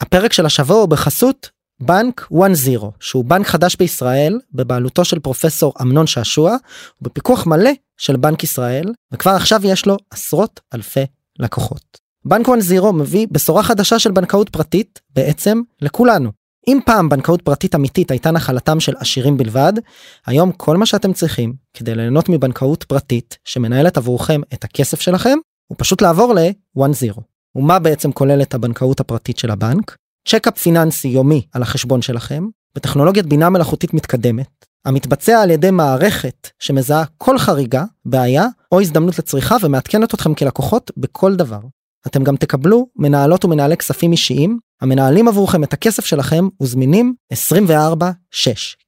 הפרק של השבוע הוא בחסות בנק 1-0 שהוא בנק חדש בישראל בבעלותו של פרופסור אמנון שעשוע ובפיקוח מלא של בנק ישראל וכבר עכשיו יש לו עשרות אלפי לקוחות. בנק 1-0 מביא בשורה חדשה של בנקאות פרטית בעצם לכולנו. אם פעם בנקאות פרטית אמיתית הייתה נחלתם של עשירים בלבד, היום כל מה שאתם צריכים כדי ליהנות מבנקאות פרטית שמנהלת עבורכם את הכסף שלכם הוא פשוט לעבור ל-1-0. ומה בעצם כוללת הבנקאות הפרטית של הבנק? צ'קאפ פיננסי יומי על החשבון שלכם בטכנולוגיית בינה מלאכותית מתקדמת המתבצע על ידי מערכת שמזהה כל חריגה, בעיה או הזדמנות לצריכה ומעדכנת אתכם כלקוחות בכל דבר. אתם גם תקבלו מנהלות ומנהלי כספים אישיים המנהלים עבורכם את הכסף שלכם וזמינים 24/6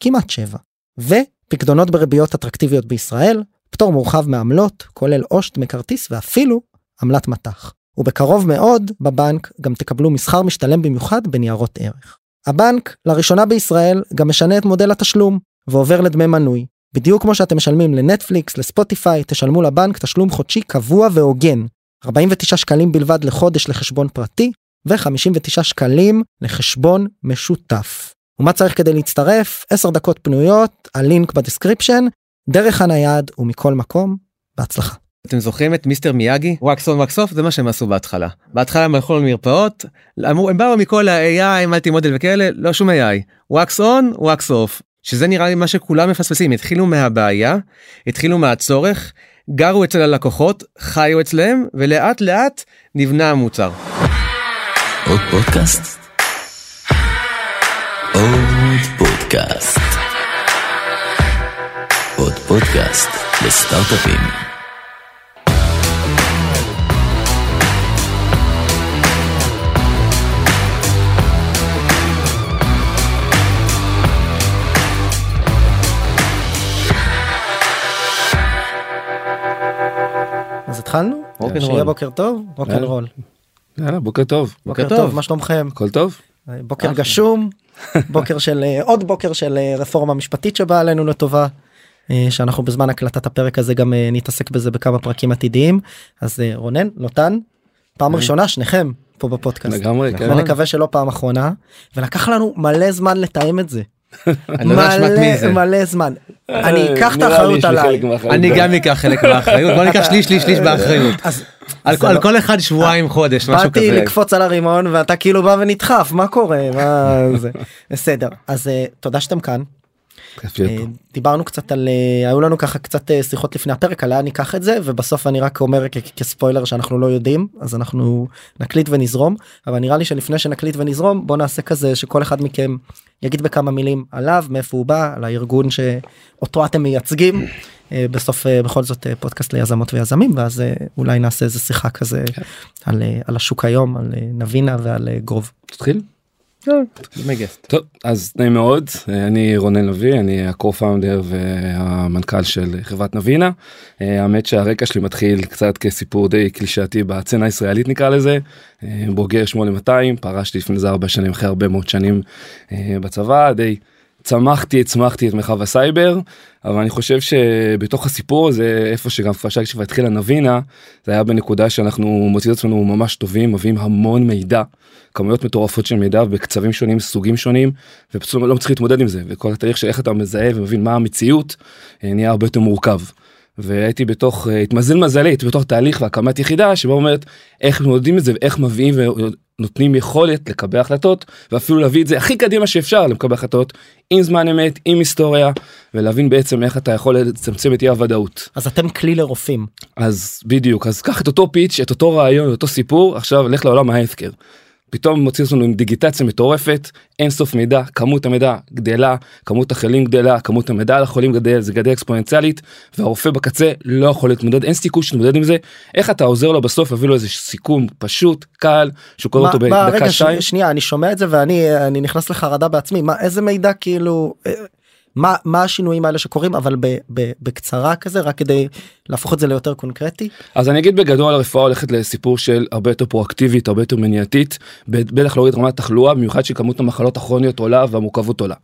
כמעט 7 ופקדונות בריביות אטרקטיביות בישראל פטור מורחב מעמלות כולל עו"ש מט"ח כרטיס ואפילו עמלת מט"ח. ובקרוב מאוד בבנק גם תקבלו מסחר משתלם במיוחד בניירות ערך. הבנק לראשונה בישראל גם משנה את מודל התשלום ועובר לדמי מנוי. בדיוק כמו שאתם משלמים לנטפליקס, לספוטיפיי, תשלמו לבנק תשלום חודשי קבוע והוגן. 49 שקלים בלבד לחודש לחשבון פרטי ו-59 שקלים לחשבון משותף. ומה צריך כדי להצטרף? 10 דקות פנויות, הלינק בדסקריפשן, דרך הנייד ומכל מקום, בהצלחה. אתם זוכרים את מיסטר מיאגי wax on wax off זה מה שהם עשו בהתחלה בהתחלה הם הלכו למרפאות אמרו הם באו מכל ה-AI multi-model וכאלה לא שום AI wax on wax off שזה נראה לי מה שכולם מפספסים התחילו מהבעיה התחילו מהצורך גרו אצל הלקוחות חיו אצלם ולאט לאט נבנה המוצר. עוד פודקאסט? עוד פודקאסט. עוד פודקאסט לסטארט-אפים. התחלנו? שיהיה בוקר טוב, בוקר רול. יאללה בוקר טוב. בוקר טוב, מה שלומכם? הכל טוב? בוקר גשום, בוקר של אה, עוד בוקר של אה, רפורמה משפטית שבאה עלינו לטובה. אה, שאנחנו בזמן הקלטת הפרק הזה גם נתעסק בזה בכמה פרקים עתידיים אז רונן לוטן פעם ראשונה שניכם פה בפודקאסט לגמרי כן. ונקווה שלא פעם אחרונה ולקח לנו מלא זמן לתאם את זה. אני לא יודע אשמת מי זה. מלא מלא זמן. אני אקח את האחריות עליי. אני גם אקח חלק מהאחריות בוא ניקח שליש שליש שליש באחריות. אז על לא- כל אחד שבועיים חודש משהו באתי כזה. לקפוץ על הרימון ואתה כאילו בא ונדחף מה קורה מה זה בסדר אז אה, תודה שאתם כאן אה. דיברנו קצת על אה, היו לנו ככה קצת אה, שיחות לפני הפרק על לאן ניקח את זה ובסוף אני רק אומר כספוילר שאנחנו לא יודעים אז אנחנו נקליט ונזרום אבל נראה לי שלפני שנקליט ונזרום בוא נעשה כזה שכל אחד מכם יגיד בכמה מילים עליו מאיפה הוא בא על הארגון שאותו אתם מייצגים אה, בסוף אה, בכל זאת אה, פודקאסט ליזמות ויזמים ואז אולי נעשה איזה שיחה כזה על, אה, על השוק היום על נבינה ועל גרוב. תתחיל. טוב אז נעים מאוד אני רונן לביא אני ה-co-founder והמנכ"ל של חברת נבינה. אה, האמת שהרקע שלי מתחיל קצת כסיפור די קלישאתי בצנה הישראלית נקרא לזה. אה, בוגר 8200 פרשתי לפני איזה ארבע שנים אחרי הרבה מאוד שנים אה, בצבא די צמחתי הצמחתי את מרחב הסייבר אבל אני חושב שבתוך הסיפור הזה איפה שגם פרשק שכבר התחילה נבינה זה היה בנקודה שאנחנו מוצאים את עצמנו ממש טובים מביאים המון מידע כמויות מטורפות של מידע בקצבים שונים סוגים שונים ופשוט לא מצליח להתמודד עם זה וכל התהליך של איך אתה מזהה ומבין מה המציאות אה, נהיה הרבה יותר מורכב. והייתי בתוך אה, התמזל מזלי הייתי בתוך תהליך והקמת יחידה שבה אומרת איך מתמודדים את זה ואיך מביאים ונותנים יכולת לקבל החלטות ואפילו להביא את זה הכי קדימה שאפשר לקבל החלטות עם זמן אמת עם היסטוריה ולהבין בעצם איך אתה יכול לצמצם את אי הוודאות. אז אתם כלי לרופאים. אז בדיוק אז קח את אותו פיץ' את אותו רעיון אותו סיפור עכשיו לך לעולם ההפקר. פתאום מוציא אותנו עם דיגיטציה מטורפת אין סוף מידע כמות המידע גדלה כמות החולים גדלה כמות המידע על החולים גדל זה גדל אקספוננציאלית והרופא בקצה לא יכול להתמודד אין סיכוי שתתמודד עם זה איך אתה עוזר לו בסוף להביא לו איזה סיכום פשוט קל שהוא קורא אותו בדקה רגע, שתיים. שנייה אני שומע את זה ואני אני נכנס לחרדה בעצמי מה איזה מידע כאילו אה, מה מה השינויים האלה שקורים אבל ב, ב, בקצרה כזה רק כדי להפוך את זה ליותר קונקרטי. אז אני אגיד בגדול הרפואה הולכת לסיפור של הרבה יותר פרואקטיבית הרבה יותר מניעתית בטח להוריד רמת תחלואה במיוחד שכמות המחלות הכרוניות עולה והמורכבות עולה.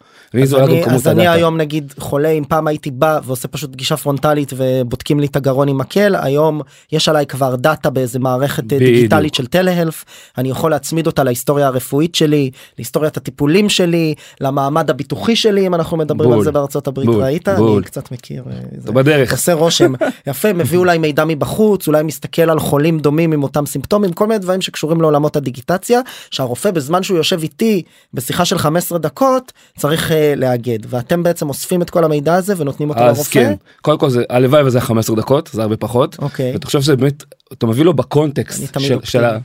אז אני, אז אני. היום נגיד חולה אם פעם הייתי בא ועושה פשוט פגישה פרונטלית ובודקים לי את הגרון עם מקל היום יש עליי כבר דאטה באיזה מערכת אה, בדיוק. דיגיטלית של טלהלף אני יכול להצמיד אותה להיסטוריה הרפואית שלי להיסטוריית הטיפולים שלי למעמד הביטוחי שלי אם אנחנו מדברים. על זה בארצות הברית בול. ראית בול. אני קצת מכיר. אה, זה- בדרך. עושה רושם יפה מביא אולי מידע מבחוץ אולי מסתכל על חולים דומים עם אותם סימפטומים כל מיני דברים שקשורים לעולמות הדיגיטציה שהרופא בזמן שהוא יושב איתי בשיחה של 15 דקות צריך uh, לאגד ואתם בעצם אוספים את כל המידע הזה ונותנים אותו לרופא. כן קודם כל זה הלוואי וזה 15 דקות זה הרבה פחות. אוקיי. ואתה חושב שזה באמת אתה מביא לו בקונטקסט של, אופטימי. של ה...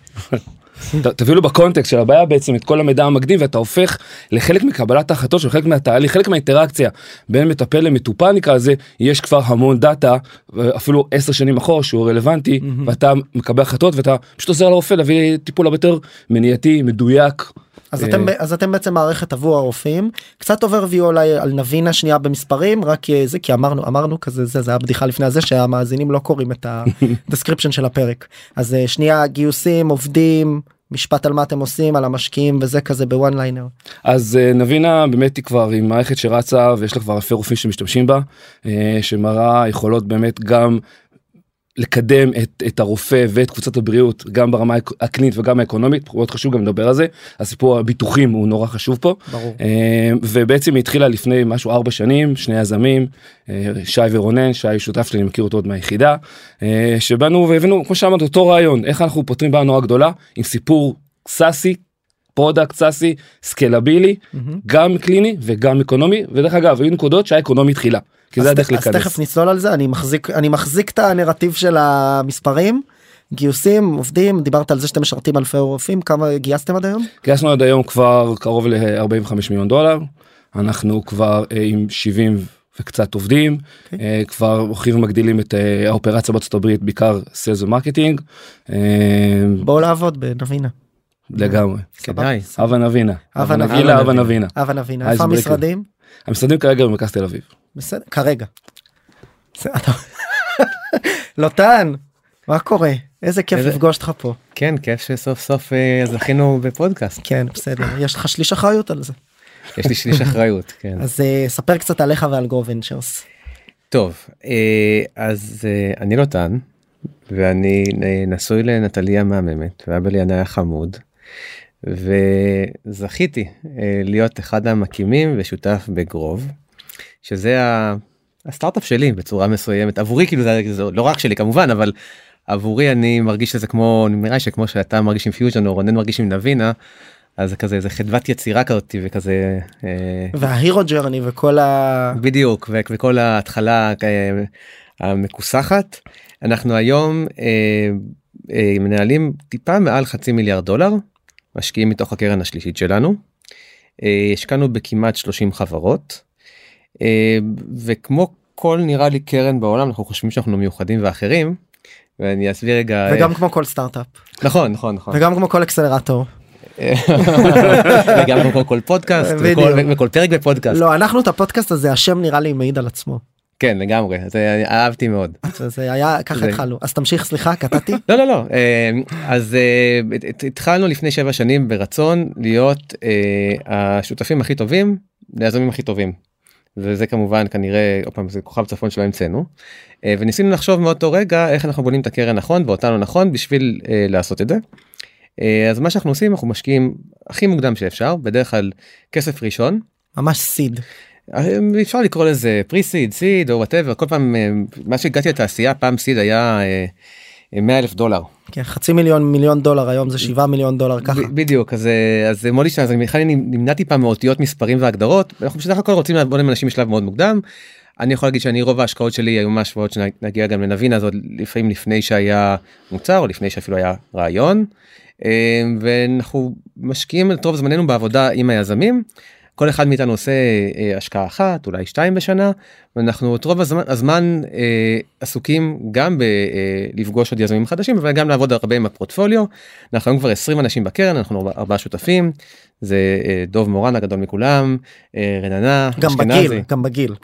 ת- תביא לו בקונטקסט של הבעיה בעצם את כל המידע המקדים ואתה הופך לחלק מקבלת ההחלטות של חלק מהתהליך חלק מהאינטראקציה בין מטפל למטופל נקרא לזה יש כבר המון דאטה אפילו 10 שנים אחורה שהוא רלוונטי ואתה מקבל החלטות ואתה פשוט עוזר לרופא להביא טיפול הרבה יותר מניעתי מדויק. אז אה, אתם אז אתם בעצם מערכת עבור הרופאים קצת overview אולי על נבינה שנייה במספרים רק אה, זה כי אמרנו אמרנו כזה זה זה היה בדיחה לפני הזה שהמאזינים לא קוראים את הדסקריפשן של הפרק אז אה, שנייה גיוסים עובדים משפט על מה אתם עושים על המשקיעים וזה כזה ב one-liner. אז נבינה באמת היא כבר עם מערכת שרצה ויש לה כבר אלפי רופאים שמשתמשים בה אה, שמראה יכולות באמת גם לקדם את, את הרופא ואת קבוצת הבריאות גם ברמה הקלינית וגם ה economic ית מאוד חשוב גם לדבר על זה הסיפור הביטוחים הוא נורא חשוב פה ברור. אה, ובעצם היא התחילה לפני משהו ארבע שנים שני יזמים אה, שי ורונן שי שותף שלי מכיר אותו עוד מהיחידה אה, שבאנו והבאנו כמו שאמרת אותו רעיון איך אנחנו פותרים בעיה נורא גדולה עם סיפור SaaS-י product SaaS-י scalable-י גם קליני וגם economy ודרך אגב היו נקודות שה economy התחילה כי אז זה ת- הדרך אז להיכנס. תכף נצלול על זה אני מחזיק אני מחזיק את הנרטיב של המספרים גיוסים עובדים דיברת על זה שאתם משרתים אלפי רופאים כמה גייסתם עד היום גייסנו עד היום כבר קרוב ל-45 מיליון דולר אנחנו כבר אה, עם 70 וקצת עובדים אוקיי. אה, כבר הולכים ומגדילים את אה, האופרציה בארצות הברית בעיקר sales ו marketing אה, בואו לעבוד בנבינה. לגמרי כדאי. הווה נבינה הווה הווה נבינה. הווה נבינה הבה נבינה איפה. המשרדים המשרדים כרגע במרכז תל אביב. בסדר כרגע. אתה- לוטן מה קורה איזה כיף לפגוש אותך פה כן כיף שסוף סוף אה, זכינו בפודקאסט כן בסדר יש לך שליש אחריות על זה יש לי שליש אחריות כן. אז אה, ספר קצת עליך ועל גרו ונצ'רס. טוב אה, אז אני לוטן ואני נשוי לנטליה מהממת ואבא לי היה חמוד. וזכיתי אה, להיות אחד המקימים ושותף בגרוב שזה ה- הסטארט-אפ שלי בצורה מסוימת. עבורי כאילו זה, זה לא רק שלי כמובן אבל עבורי אני מרגיש שזה כמו נראה לי שכמו שאתה מרגיש עם פיוז'ן או רונן מרגיש עם נבינה אז זה כזה זה חדוות יצירה כזאת וכזה אה, וה hero journey וכל ה... בדיוק וכל ההתחלה אה, המכוסחת אנחנו היום אה, אה, מנהלים טיפה מעל חצי מיליארד דולר משקיעים מתוך הקרן השלישית שלנו. אה, השקענו בכמעט 30 חברות אה, וכמו כל נראה לי קרן בעולם אנחנו חושבים שאנחנו מיוחדים ואחרים. ואני אסביר רגע וגם איך- כמו כל סטארט-אפ נכון נכון נכון וגם כמו כל אקסלרטור. וגם כמו כל פודקאסט וכל פרק בפודקאסט לא אנחנו את הפודקאסט הזה השם נראה לי מעיד על עצמו. כן לגמרי זה אהבתי מאוד. זה היה ככה התחלנו אז תמשיך סליחה קטעתי. לא לא לא אה, אז אה, הת- הת- התחלנו לפני שבע שנים ברצון להיות אה, השותפים הכי טובים ליזמים הכי טובים. וזה כמובן כנראה עוד פעם זה כוכב צפון שלא המצאנו וניסינו לחשוב מאותו רגע איך אנחנו בונים את הקרן נכון ואותנו נכון בשביל לעשות את זה. אז מה שאנחנו עושים אנחנו משקיעים הכי מוקדם שאפשר בדרך כלל כסף ראשון ממש seed. אה, אפשר לקרוא לזה seed seed או whatever כל פעם אה, מה שהגעתי לתעשייה פעם סיד היה אה, אה, 100 אלף דולר כן, חצי מיליון מיליון דולר היום זה 7 מיליון דולר ככה. בדיוק אז אה, אז מאוד השתנה אז אני בכלל נמנעתי פעם מאותיות מספרים והגדרות אנחנו בסך הכל רוצים לעבוד עם אנשים בשלב מאוד מוקדם. אני יכול להגיד שאני רוב ההשקעות שלי היו ממש ועוד שנגיע גם לנבין אז עוד לפעמים לפני שהיה מוצר או לפני שאפילו היה רעיון. אה, ואנחנו משקיעים את רוב זמננו בעבודה עם היזמים. כל אחד מאיתנו עושה אה, השקעה אחת אולי שתיים בשנה ואנחנו את רוב הזמן, הזמן אה, עסוקים גם בלפגוש עוד יזמים חדשים אבל גם לעבוד הרבה עם הפורטפוליו. אנחנו היום כבר 20 אנשים בקרן אנחנו ארבעה שותפים זה אה, דוב מורן הגדול מכולם אה, רננה גם אשכנזי. בגיל, גם בגיל.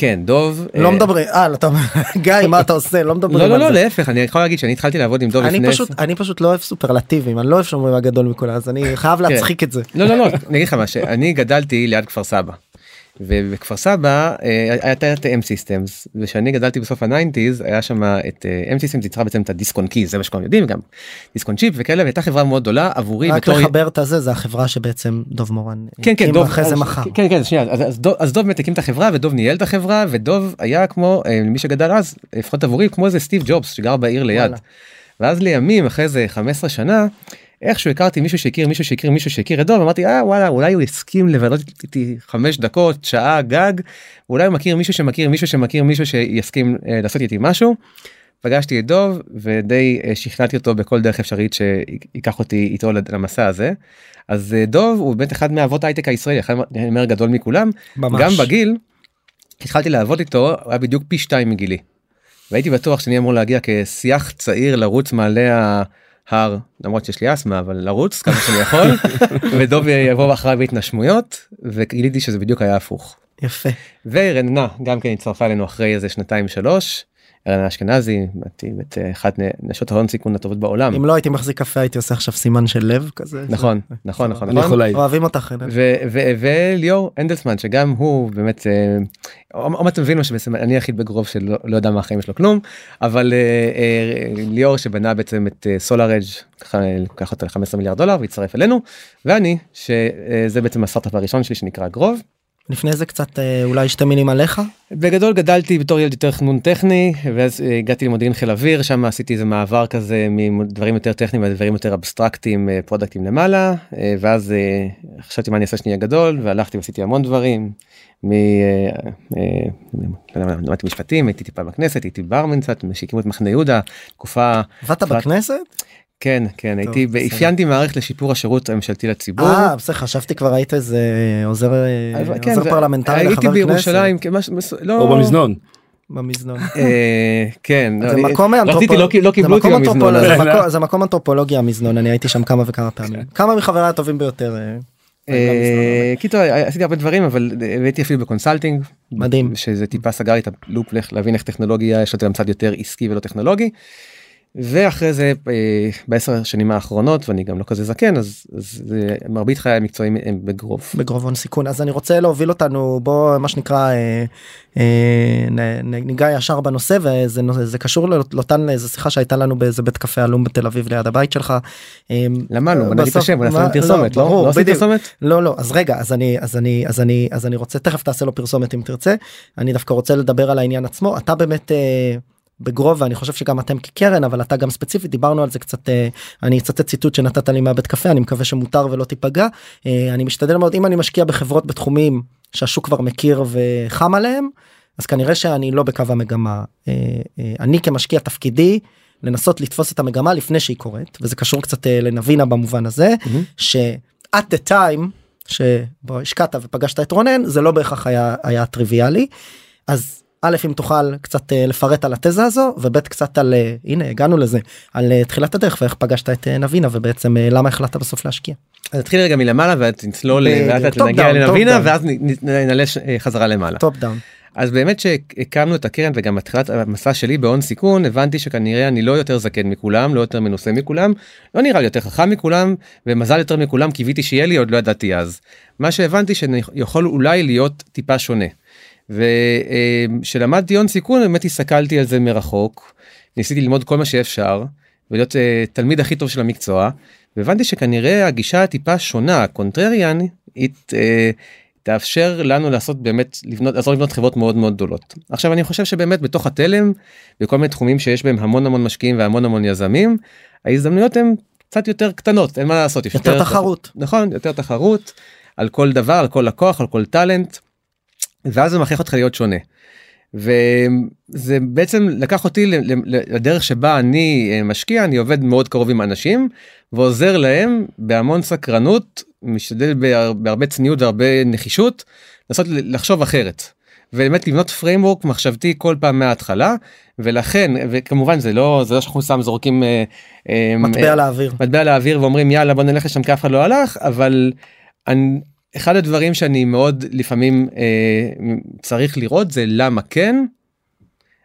כן דוב לא אה, מדברים, אה, אתה גיא, מה אתה עושה? לא מדברים לא לא לא. להפך אני יכול להגיד שאני התחלתי לעבוד עם דוב אני לפני פשוט, אני פשוט לא אוהב סופרלטיבים, אני לא אוהב שאומרים הגדול מכולם, אז אני חייב להצחיק את זה. לא לא לא אני אגיד לך מה שאני גדלתי ליד כפר סבא. ובכפר סבא אה, הייתה את M Systems ושאני גדלתי בסוף ה nineties היה שם את M Systems יצרה בעצם את ה DiskOnKeys זה מה שכולם יודעים גם DiskOnChip וכאלה והייתה חברה מאוד גדולה עבורי רק בתור לחבר את הזה, זה החברה שבעצם דוב מורן כן כן דוב אחרי זה מחר. כן כן שנייה אז, אז, דוב, אז דוב באמת הקים את החברה ודוב ניהל את החברה ודוב היה כמו אה, מי שגדל אז לפחות עבורי כמו איזה סטיב ג'ובס שגר בעיר ליד. ואז לימים אחרי זה 15 שנה איכשהו הכרתי מישהו שהכיר מישהו שהכיר מישהו שהכיר את דוב אמרתי אה וואלה אולי הוא הסכים לבלות איתי חמש דקות שעה גג אולי הוא מכיר מישהו שמכיר מישהו שמכיר מישהו שיסכים אה, לעשות איתי משהו. פגשתי את דוב ודי אה, שכנעתי אותו בכל דרך אפשרית שיקח אותי איתו למסע הזה. אז אה, דוב הוא באמת אחד מאבות ההייטק הישראלי אחד אומר גדול מכולם ממש. גם בגיל. התחלתי לעבוד איתו היה בדיוק פי שתיים מגילי. והייתי בטוח שאני אמור להגיע כשיח צעיר לרוץ מעלה ההר למרות שיש לי אסתמה אבל לרוץ כמה שאני יכול ודוב יבוא אחריי בהתנשמויות וגיליתי שזה בדיוק היה הפוך. יפה. ורננה גם כן הצטרפה אלינו אחרי איזה שנתיים שלוש. רננה אשכנזי את אה, אחת נשות ההון סיכון הטובות בעולם. אם לא הייתי מחזיק קפה הייתי עושה עכשיו סימן של לב כזה. נכון נכון נכון אני נכון. יכול להעיד. אוהבים אותך. וליאור הנדלסמן שגם הוא באמת אה, עוד מעט מבין מה שבעצם אני היחיד בגרוב שלא לא יודע מה החיים שלו כלום אבל אה, אה, ליאור שבנה בעצם את סולאר אג' לקח אותה ל-15 מיליארד דולר והצטרף אלינו ואני שזה בעצם הסטארט-אפ הראשון שלי שנקרא גרוב. לפני זה קצת אה, אולי שתי מילים עליך. בגדול גדלתי בתור ילד יותר חנון טכני ואז אה, הגעתי למודיעין חיל אוויר שם עשיתי איזה מעבר כזה מדברים יותר טכניים לדברים יותר אבסטרקטיים אה, product ים למעלה ואז חשבתי מה אני אעשה שאני אהיה גדול והלכתי ועשיתי המון דברים. מ... לא למדתי משפטים הייתי טיפה בכנסת הייתי ברמן קצת שהקימו את מחנה יהודה תקופה עבדת בכנסת? כן כן הייתי בסדר. אפיינתי מערכת לשיפור השירות הממשלתי לציבור. אה בסדר חשבתי כבר היית איזה עוזר אה, אבל כן, עוזר זה- פרלמנטרי הייתי לחבר כנסת. בירושלים כמש- מס- לא או במזנון. במזנון. אה, כן זה לא, מקום רציתי לא לא קיבלו אותי במזנון. אנתרופולוגי. זה מקום- זה מקום אנתרופולוגי המזנון אני הייתי שם כמה וכמה פעמים כמה מחבריי הטובים ביותר. אה, אה, קיצור עשיתי הרבה דברים אבל אה, הייתי אפילו ב consulting מדהים. שזה טיפה סגר לי את ה loop להבין איך טכנולוגיה יש לו גם צד יותר עסקי ולא טכנולוגי. ואחרי זה אה, בעשר שנים האחרונות ואני גם לא כזה זקן אז, אז זה, מרבית חיי המקצועיים הם בגרוב. בגרוב בהון סיכון אז אני רוצה להוביל אותנו בוא מה שנקרא אה, אה, ניגע ישר בנושא וזה זה קשור לא- לאותן איזה שיחה שהייתה לנו באיזה בית קפה עלום בתל אביב ליד הבית שלך. אה, למה לא? בוא נגיד את השם, נעשה מה- להם פרסומת, לא? ברור, לא עשית. פרסומת? לא לא אז רגע אז אני אז אני אז אני אז אני רוצה תכף תעשה לו פרסומת אם תרצה אני דווקא רוצה לדבר על העניין עצמו אתה באמת. אה, בגרוב ואני חושב שגם אתם כקרן אבל אתה גם ספציפית דיברנו על זה קצת אה, אני אצטט ציטוט שנתת לי מהבית קפה אני מקווה שמותר ולא תיפגע. אה, אני משתדל מאוד אם אני משקיע בחברות בתחומים שהשוק כבר מכיר וחם עליהם אז כנראה שאני לא בקו המגמה. אה, אני כמשקיע תפקידי לנסות לתפוס את המגמה לפני שהיא קורית וזה קשור קצת לנבינה במובן הזה ש at the time שבו השקעת ופגשת את רונן זה לא בהכרח היה היה טריוויאלי. אז א' אם תוכל קצת אה, לפרט על התזה הזו וב' קצת על אה, הנה הגענו לזה על אה, תחילת הדרך ואיך פגשת את נבינה ובעצם למה החלטת בסוף להשקיע. אז נתחיל רגע מלמעלה ותצלול בדיוק. לאט נגיע לנבינה. ואז נעלה חזרה למעלה. Top down. אז באמת שהקמנו את הקרן וגם התחילת המסע שלי בהון סיכון הבנתי שכנראה אני לא יותר זקן מכולם לא יותר מנוסה מכולם לא נראה לי יותר חכם מכולם ומזל יותר מכולם קיוויתי שיהיה לי עוד לא ידעתי אז. מה שהבנתי שאני יכול אולי להיות טיפה שונה. וכשלמדתי הון סיכון באמת הסתכלתי על זה מרחוק ניסיתי ללמוד כל מה שאפשר ולהיות אה, תלמיד הכי טוב של המקצוע והבנתי שכנראה הגישה הטיפה שונה contrarian היא אה, תאפשר לנו לעשות באמת לבנות לעזור לבנות חברות מאוד מאוד גדולות. עכשיו אני חושב שבאמת בתוך התלם בכל מיני תחומים שיש בהם המון המון משקיעים והמון המון יזמים ההזדמנויות הן קצת יותר קטנות אין מה לעשות יש יותר תחרות. נכון יותר תחרות על כל דבר על כל לקוח על כל טאלנט. ואז זה מכריח אותך להיות שונה. וזה בעצם לקח אותי לדרך שבה אני אה, משקיע אני עובד מאוד קרוב עם אנשים ועוזר להם בהמון סקרנות משתדל בהר- בהרבה צניעות והרבה נחישות לנסות לחשוב אחרת. ובאמת לבנות framework מחשבתי כל פעם מההתחלה ולכן וכמובן זה לא זה לא שאנחנו סתם זורקים אה, אה, מטבע לאוויר. מטבע לאוויר ואומרים יאללה בוא נלך לשם כי אף אחד לא הלך אבל אני, אחד הדברים שאני מאוד לפעמים אה, צריך לראות זה למה כן.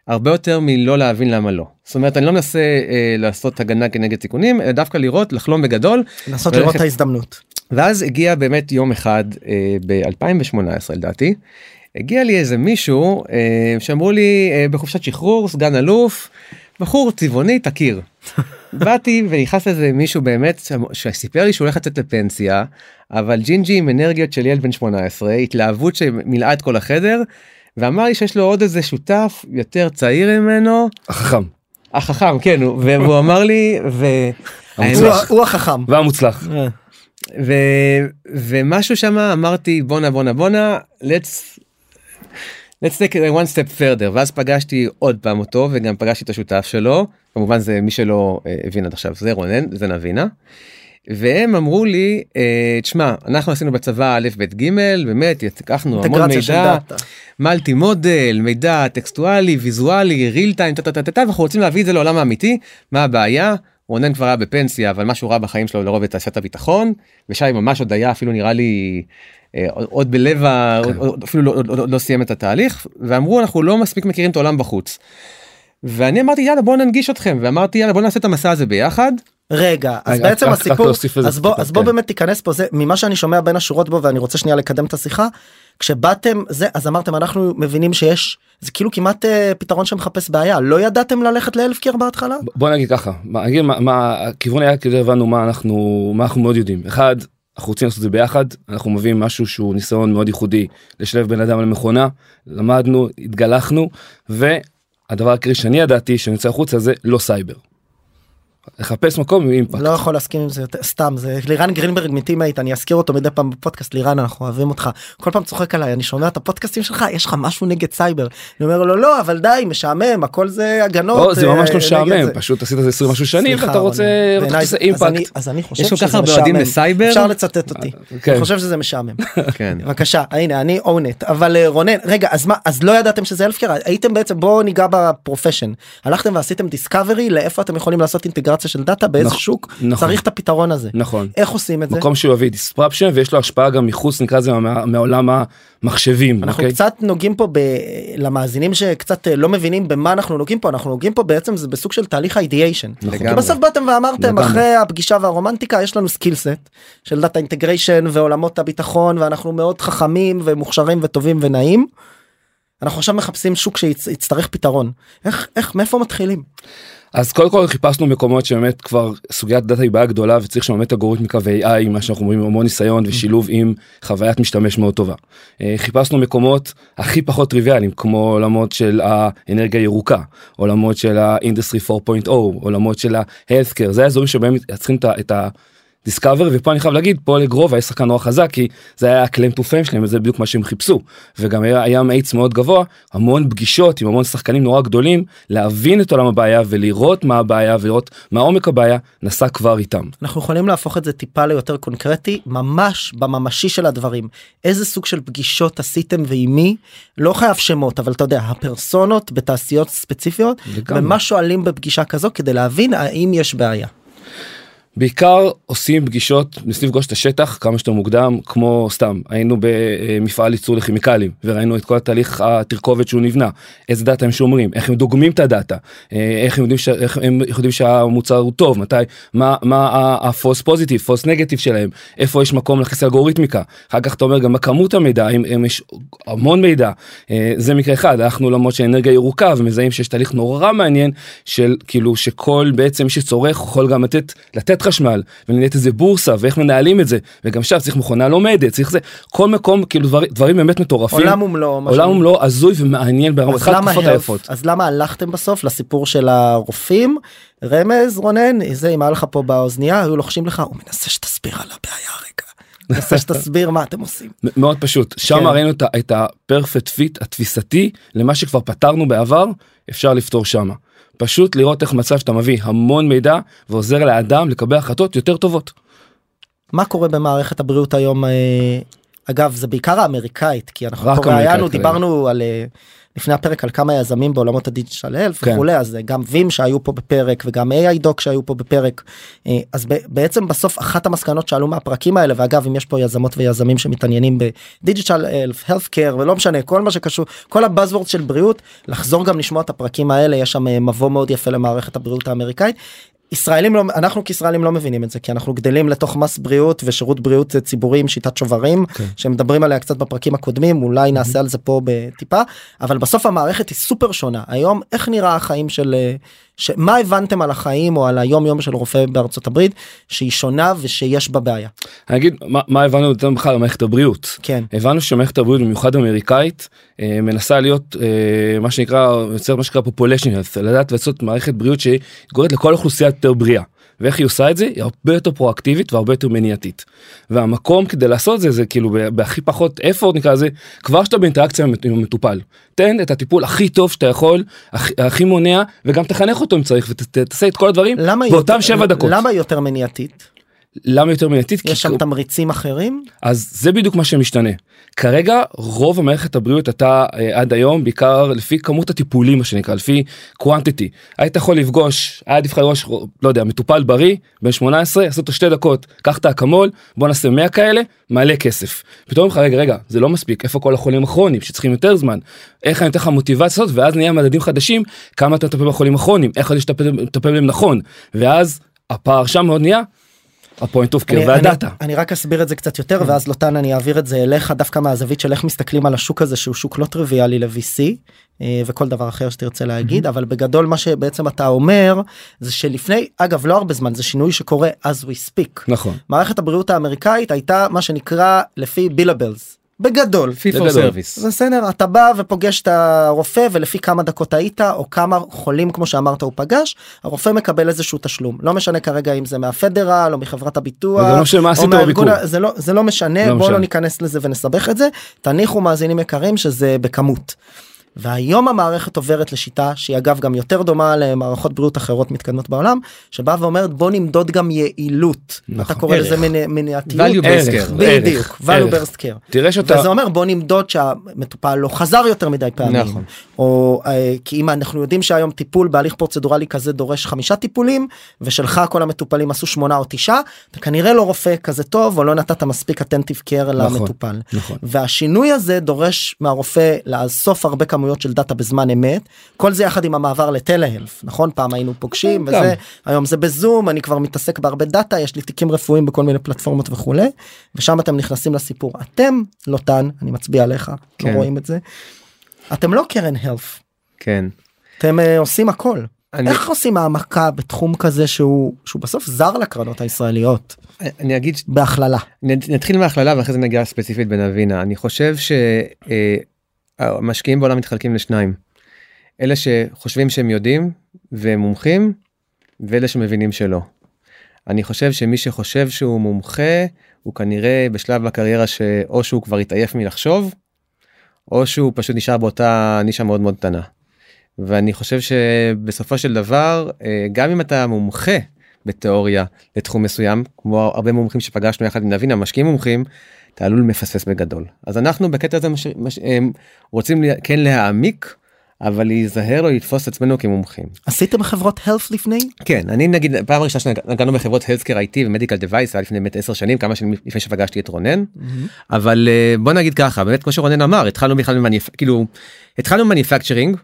הרבה יותר מלא להבין למה לא. זאת אומרת אני לא מנסה אה, לעשות הגנה כנגד סיכונים אלא דווקא לראות לחלום בגדול לנסות וללכת- לראות את ההזדמנות. ואז הגיע באמת יום אחד אה, ב-2018 לדעתי הגיע לי איזה מישהו אה, שאמרו לי אה, בחופשת שחרור סגן אלוף בחור צבעוני תכיר. באתי ונכנס לזה מישהו באמת שסיפר לי שהוא הולך לצאת לפנסיה אבל ג'ינג'י עם אנרגיות של ילד בן 18 התלהבות שמילאה את כל החדר ואמר לי שיש לו עוד איזה שותף יותר צעיר ממנו החכם החכם כן הוא- והוא אמר לי ו... הוא החכם. והמוצלח. ו... ומשהו שם אמרתי בואנה בואנה בואנה let's let's take it one step further ואז פגשתי עוד פעם אותו וגם פגשתי את השותף שלו כמובן זה מי שלא אה, הבין עד עכשיו זה רונן זה נבינה. והם אמרו לי אה, תשמע אנחנו עשינו בצבא א' ב' ג' באמת לקחנו המון מידע. מולטי מודל מידע טקסטואלי ויזואלי ריל טיים טה טה טה טה ואנחנו רוצים להביא את זה לעולם האמיתי מה הבעיה רונן כבר היה בפנסיה אבל משהו רע בחיים שלו לרוב בתעשיית הביטחון ושי ממש עוד היה אפילו נראה לי אה, עוד- בלב ה... עוד- עוד- אפילו לא, עוד- עוד לא סיים את התהליך ואמרו אנחנו לא מספיק מכירים את העולם בחוץ. ואני אמרתי יאללה בוא ננגיש אתכם ואמרתי יאללה בוא נעשה את המסע הזה ביחד רגע, אז בעצם הסיפור, אז בוא, אז בוא כן. באמת תיכנס פה, זה ממה שאני שומע בין השורות בו ואני רוצה שנייה לקדם את השיחה. כשבאתם זה אז אמרתם אנחנו מבינים שיש זה כאילו כמעט אה, פתרון שמחפש בעיה לא ידעתם ללכת לאלפקיר בהתחלה? ב- בוא נגיד ככה מה, נגיד מה, מה הכיוון היה כאילו הבנו מה אנחנו מה אנחנו מאוד יודעים אחד אנחנו רוצים לעשות את זה ביחד אנחנו מביאים משהו שהוא ניסיון מאוד ייחודי לשלב בן אדם על מכונה למדנו התגלחנו והדבר העיקרי שאני ידעתי שאני יוצא החוצה זה לא סייבר. לחפש מקום עם impact. לא יכול להסכים עם זה יותר סתם זה לירן גרינברג מ Team8 אני אזכיר אותו מדי פעם בפודקאסט לירן אנחנו אוהבים אותך כל פעם צוחק עליי אני שומע את הפודקאסטים שלך יש לך משהו נגד סייבר אני אומר לו לא אבל די משעמם הכל זה הגנות לא, זה אה, ממש לא משעמם זה." פשוט עשית את זה 20 משהו שנים ואתה רוצה אימפקט. אז אני חושב יש כל כך שזה הרבה אוהדים משעמם. לסייבר. אפשר לצטט אותי כן. אני חושב שזה משעמם כן. בבקשה הנה אני own it אבל אה, רונן רגע אז מה אז לא ידעתם שזה אלפקר הייתם בעצם בואו ניגע בפרופשן הלכתם ועשיתם דיסקאברי לאיפה אתם יכולים לעשות אינטגרציה של דאטה באיזה נכון, שוק נכון. צריך את הפתרון הזה נכון. איך עושים את זה מקום שהוא יביא דיספרפשן ויש לו השפעה גם מחוץ נקרא לזה מה- מעולם המחשבים. אנחנו אוקיי? קצת נוגעים פה ב... למאזינים שקצת אה, לא מבינים במה אנחנו נוגעים פה אנחנו נוגעים פה בעצם זה בסוג של תהליך ה ideation. כי לגמרי. בסוף באתם ואמרתם לגמרי. אחרי הפגישה והרומנטיקה יש לנו skill set של data integration ועולמות הביטחון ואנחנו מאוד חכמים ומוכשרים וטובים ונעים. אנחנו עכשיו מחפשים שוק שיצטרך פתרון איך איך מאיפה מתחילים אז קודם כל חיפשנו מקומות שבאמת כבר סוגיית דאטה היא בעיה גדולה וצריך שם באמת אלגוריתמיקה ו-AI מה שאנחנו אומרים המון ניסיון ושילוב עם חוויית משתמש מאוד טובה. אה, חיפשנו מקומות הכי פחות טריוויאליים כמו עולמות של האנרגיה הירוקה עולמות של ה industry 4.0 עולמות של ה-healthcare זה האזורים שבהם צריכים את ה- את ה... discover ופה אני חייב להגיד פה לגרובה יש שחקן נורא חזק כי זה היה ה claim to fame שלהם וזה בדיוק מה שהם חיפשו וגם היה, היה מאיץ מאוד גבוה המון פגישות עם המון שחקנים נורא גדולים להבין את עולם הבעיה ולראות מה הבעיה ולראות מה עומק הבעיה נסע כבר איתם. אנחנו יכולים להפוך את זה טיפה ליותר קונקרטי ממש בממשי של הדברים איזה סוג של פגישות עשיתם ועם מי לא חייב שמות אבל אתה יודע הפרסונות בתעשיות ספציפיות לגמרי. ומה שואלים בפגישה כזו כדי להבין האם יש בעיה. בעיקר עושים פגישות ניסינו לפגוש את השטח כמה שיותר מוקדם כמו סתם היינו במפעל ייצור לכימיקלים וראינו את כל התהליך התרכובת שהוא נבנה איזה דאטה הם שומרים איך הם דוגמים את הדאטה אה, איך הם יודעים, ש... איך הם יודעים שהמוצר הוא טוב מתי מה מה הפוס פוזיטיב פוס נגטיב שלהם איפה יש מקום להכניס אלגוריתמיקה. אחר כך אתה אומר גם בכמות המידע אם, אם יש המון מידע אה, זה מקרה אחד הלכנו לעולמות של אנרגיה ירוקה ומזהים שיש תהליך נורא מעניין של כאילו שכל בעצם שצורך יכול גם לתת לתת חשמל ולנהל איזה בורסה ואיך מנהלים את זה וגם שם צריך מכונה לומדת צריך זה כל מקום כאילו דבר, דברים באמת מטורפים עולם ומלואו. עולם. ומלואו הזוי ומעניין ברמות אז אחת התקופות? היפות. אז למה הלכתם בסוף לסיפור של הרופאים רמז רונן זה אם היה לך פה באוזנייה היו לוחשים לך הוא מנסה שתסביר על הבעיה רגע. מנסה שתסביר מה אתם עושים. מאוד פשוט שם כן. ראינו את ה- את ה perfect fit התפיסתי למה שכבר פתרנו בעבר אפשר לפתור שמה. פשוט לראות איך מצב שאתה מביא המון מידע ועוזר לאדם לקבל החלטות יותר טובות. מה קורה במערכת הבריאות היום אה, אגב זה בעיקר האמריקאית כי אנחנו פה ראיינו. דיברנו על אה, לפני הפרק על כמה יזמים בעולמות הדיגיטל אלף כן. וכולי אז גם וים שהיו פה בפרק וגם AI דוק שהיו פה בפרק אה, אז בעצם בסוף אחת המסקנות שעלו מהפרקים האלה ואגב אם יש פה יזמות ויזמים שמתעניינים בדיגיטל אלף health care ולא משנה כל מה שקשור כל הבאזוורד של בריאות לחזור גם לשמוע את הפרקים האלה יש שם אה, מבוא מאוד יפה למערכת הבריאות האמריקאית. ישראלים לא אנחנו כישראלים לא מבינים את זה כי אנחנו גדלים לתוך מס בריאות ושירות בריאות ציבורי עם שיטת שוברים כן. שמדברים עליה קצת בפרקים הקודמים אולי נעשה על זה פה בטיפה אבל בסוף המערכת היא סופר שונה היום איך נראה החיים של אה, ש- מה הבנתם על החיים או על היום יום של רופא בארצות הברית שהיא שונה ושיש בה בעיה אני אגיד מה, מה הבנו יותר בכלל על מערכת הבריאות. כן הבנו שמערכת הבריאות במיוחד אמריקאית אה, מנסה להיות אה, מה שנקרא יוצר מה שנקרא population health לדעת לעשות מערכת בריאות שהיא גורמת לכל אוכלוסייה יותר בריאה. ואיך היא עושה את זה? היא הרבה יותר פרואקטיבית והרבה יותר מניעתית. והמקום כדי לעשות זה זה כאילו בהכי פחות effort נקרא לזה כבר שאתה באינטראקציה עם המטופל. תן את הטיפול הכי טוב שאתה יכול הכי, הכי מונע וגם תחנך אותו אם צריך ותעשה את כל הדברים באותם יותר- שבע דקות. למה יותר מניעתית למה יותר מניעתית? יש שם תמריצים אחרים אז זה בדיוק מה שמשתנה. כרגע רוב המערכת הבריאות הייתה אה, עד היום בעיקר לפי כמות הטיפולים מה שנקרא לפי quantity. היית יכול לפגוש היה עדיף לך לראש לא יודע מטופל בריא בן 18 לעשות אותו שתי דקות קח את האקמול בוא נעשה 100 כאלה מלא כסף. פתאום לך רגע רגע זה לא מספיק איפה כל החולים הכרוניים שצריכים יותר זמן איך אני אתן לך מוטיבציה לעשות ואז נהיה מדדים חדשים כמה אתה מטפל בחולים הכרוניים איך אתה מטפל בהם נכון ואז הפער שם מאוד נהיה. ה point of אני- והדאטה. אני, רק אסביר את זה קצת יותר ואז לוטן אני אעביר את זה אליך דווקא מהזווית של איך מסתכלים על השוק הזה שהוא שוק לא טריוויאלי ל-VC אה, וכל דבר אחר שתרצה להגיד אבל בגדול מה שבעצם אתה אומר זה שלפני אגב לא הרבה זמן זה שינוי שקורה as we speak נכון. מערכת הבריאות האמריקאית הייתה מה שנקרא לפי בילבלס בגדול. בגדול. service. זה בסדר אתה בא ופוגש את הרופא ולפי כמה דקות היית או כמה חולים כמו שאמרת הוא פגש הרופא מקבל איזשהו תשלום לא משנה כרגע אם זה מהפדרל או מחברת הביטוח וגם לא משנה מה או עשית מהארגון בביקור. זה לא זה לא משנה לא בוא לא משנה. ניכנס לזה ונסבך את זה תניחו מאזינים יקרים שזה בכמות. והיום המערכת עוברת לשיטה שהיא אגב גם יותר דומה למערכות בריאות אחרות מתקדמות בעולם שבאה ואומרת בוא נמדוד גם יעילות נכון. אתה קורא לזה ערך. מניעתיות value based care. בדיוק value based care. תראה שאתה וזה אומר בוא נמדוד שהמטופל לא חזר יותר מדי פעמים נכון. או אה, כי אם אנחנו יודעים שהיום טיפול בהליך פרוצדורלי כזה דורש חמישה טיפולים ושלך כל המטופלים עשו שמונה או תשעה אתה כנראה לא רופא כזה טוב או לא נתת מספיק attentive care נכון. למטופל נכון. והשינוי הזה דורש מהרופא לאסוף הרבה כמויות של דאטה בזמן אמת כל זה יחד עם המעבר לטלהלף נכון פעם היינו פוגשים גם. וזה היום זה בזום אני כבר מתעסק בהרבה דאטה יש לי תיקים רפואיים בכל מיני פלטפורמות וכולי ושם אתם נכנסים לסיפור אתם לוטן אני מצביע עליך לא כן. רואים את זה. אתם לא קרן הלף כן. אתם uh, עושים הכל. אני- איך עושים העמקה בתחום כזה שהוא שהוא בסוף זר לקרנות הישראליות אני אגיד בהכללה. נתחיל מהכללה ואחרי זה נגיע ספציפית בנבינה אני חושב שהמשקיעים בעולם מתחלקים לשניים. אלה שחושבים שהם יודעים והם מומחים ואלה שמבינים שלא. אני חושב שמי שחושב שהוא מומחה הוא כנראה בשלב בקריירה שאו שהוא כבר התעייף מלחשוב או שהוא פשוט נשאר באותה נישה מאוד מאוד קטנה. ואני חושב שבסופו של דבר אה, גם אם אתה מומחה בתיאוריה לתחום מסוים כמו הרבה מומחים שפגשנו יחד עם נבינה משקיעים מומחים אתה עלול לפספס בגדול אז אנחנו בקטע הזה מש, מש, הם, רוצים לה- כן להעמיק אבל להיזהר לא לתפוס את עצמנו כמומחים. עשיתם חברות health לפני? כן אני נגיד פעם ראשונה שנגענו בחברות healthcare IT ומדיקל device היה לפני באמת 10 שנים כמה שנים לפני שפגשתי את רונן אבל אה, בוא נגיד ככה באמת כמו שרונן אמר התחלנו בכלל מ manuf... כאילו התחלנו manufacturing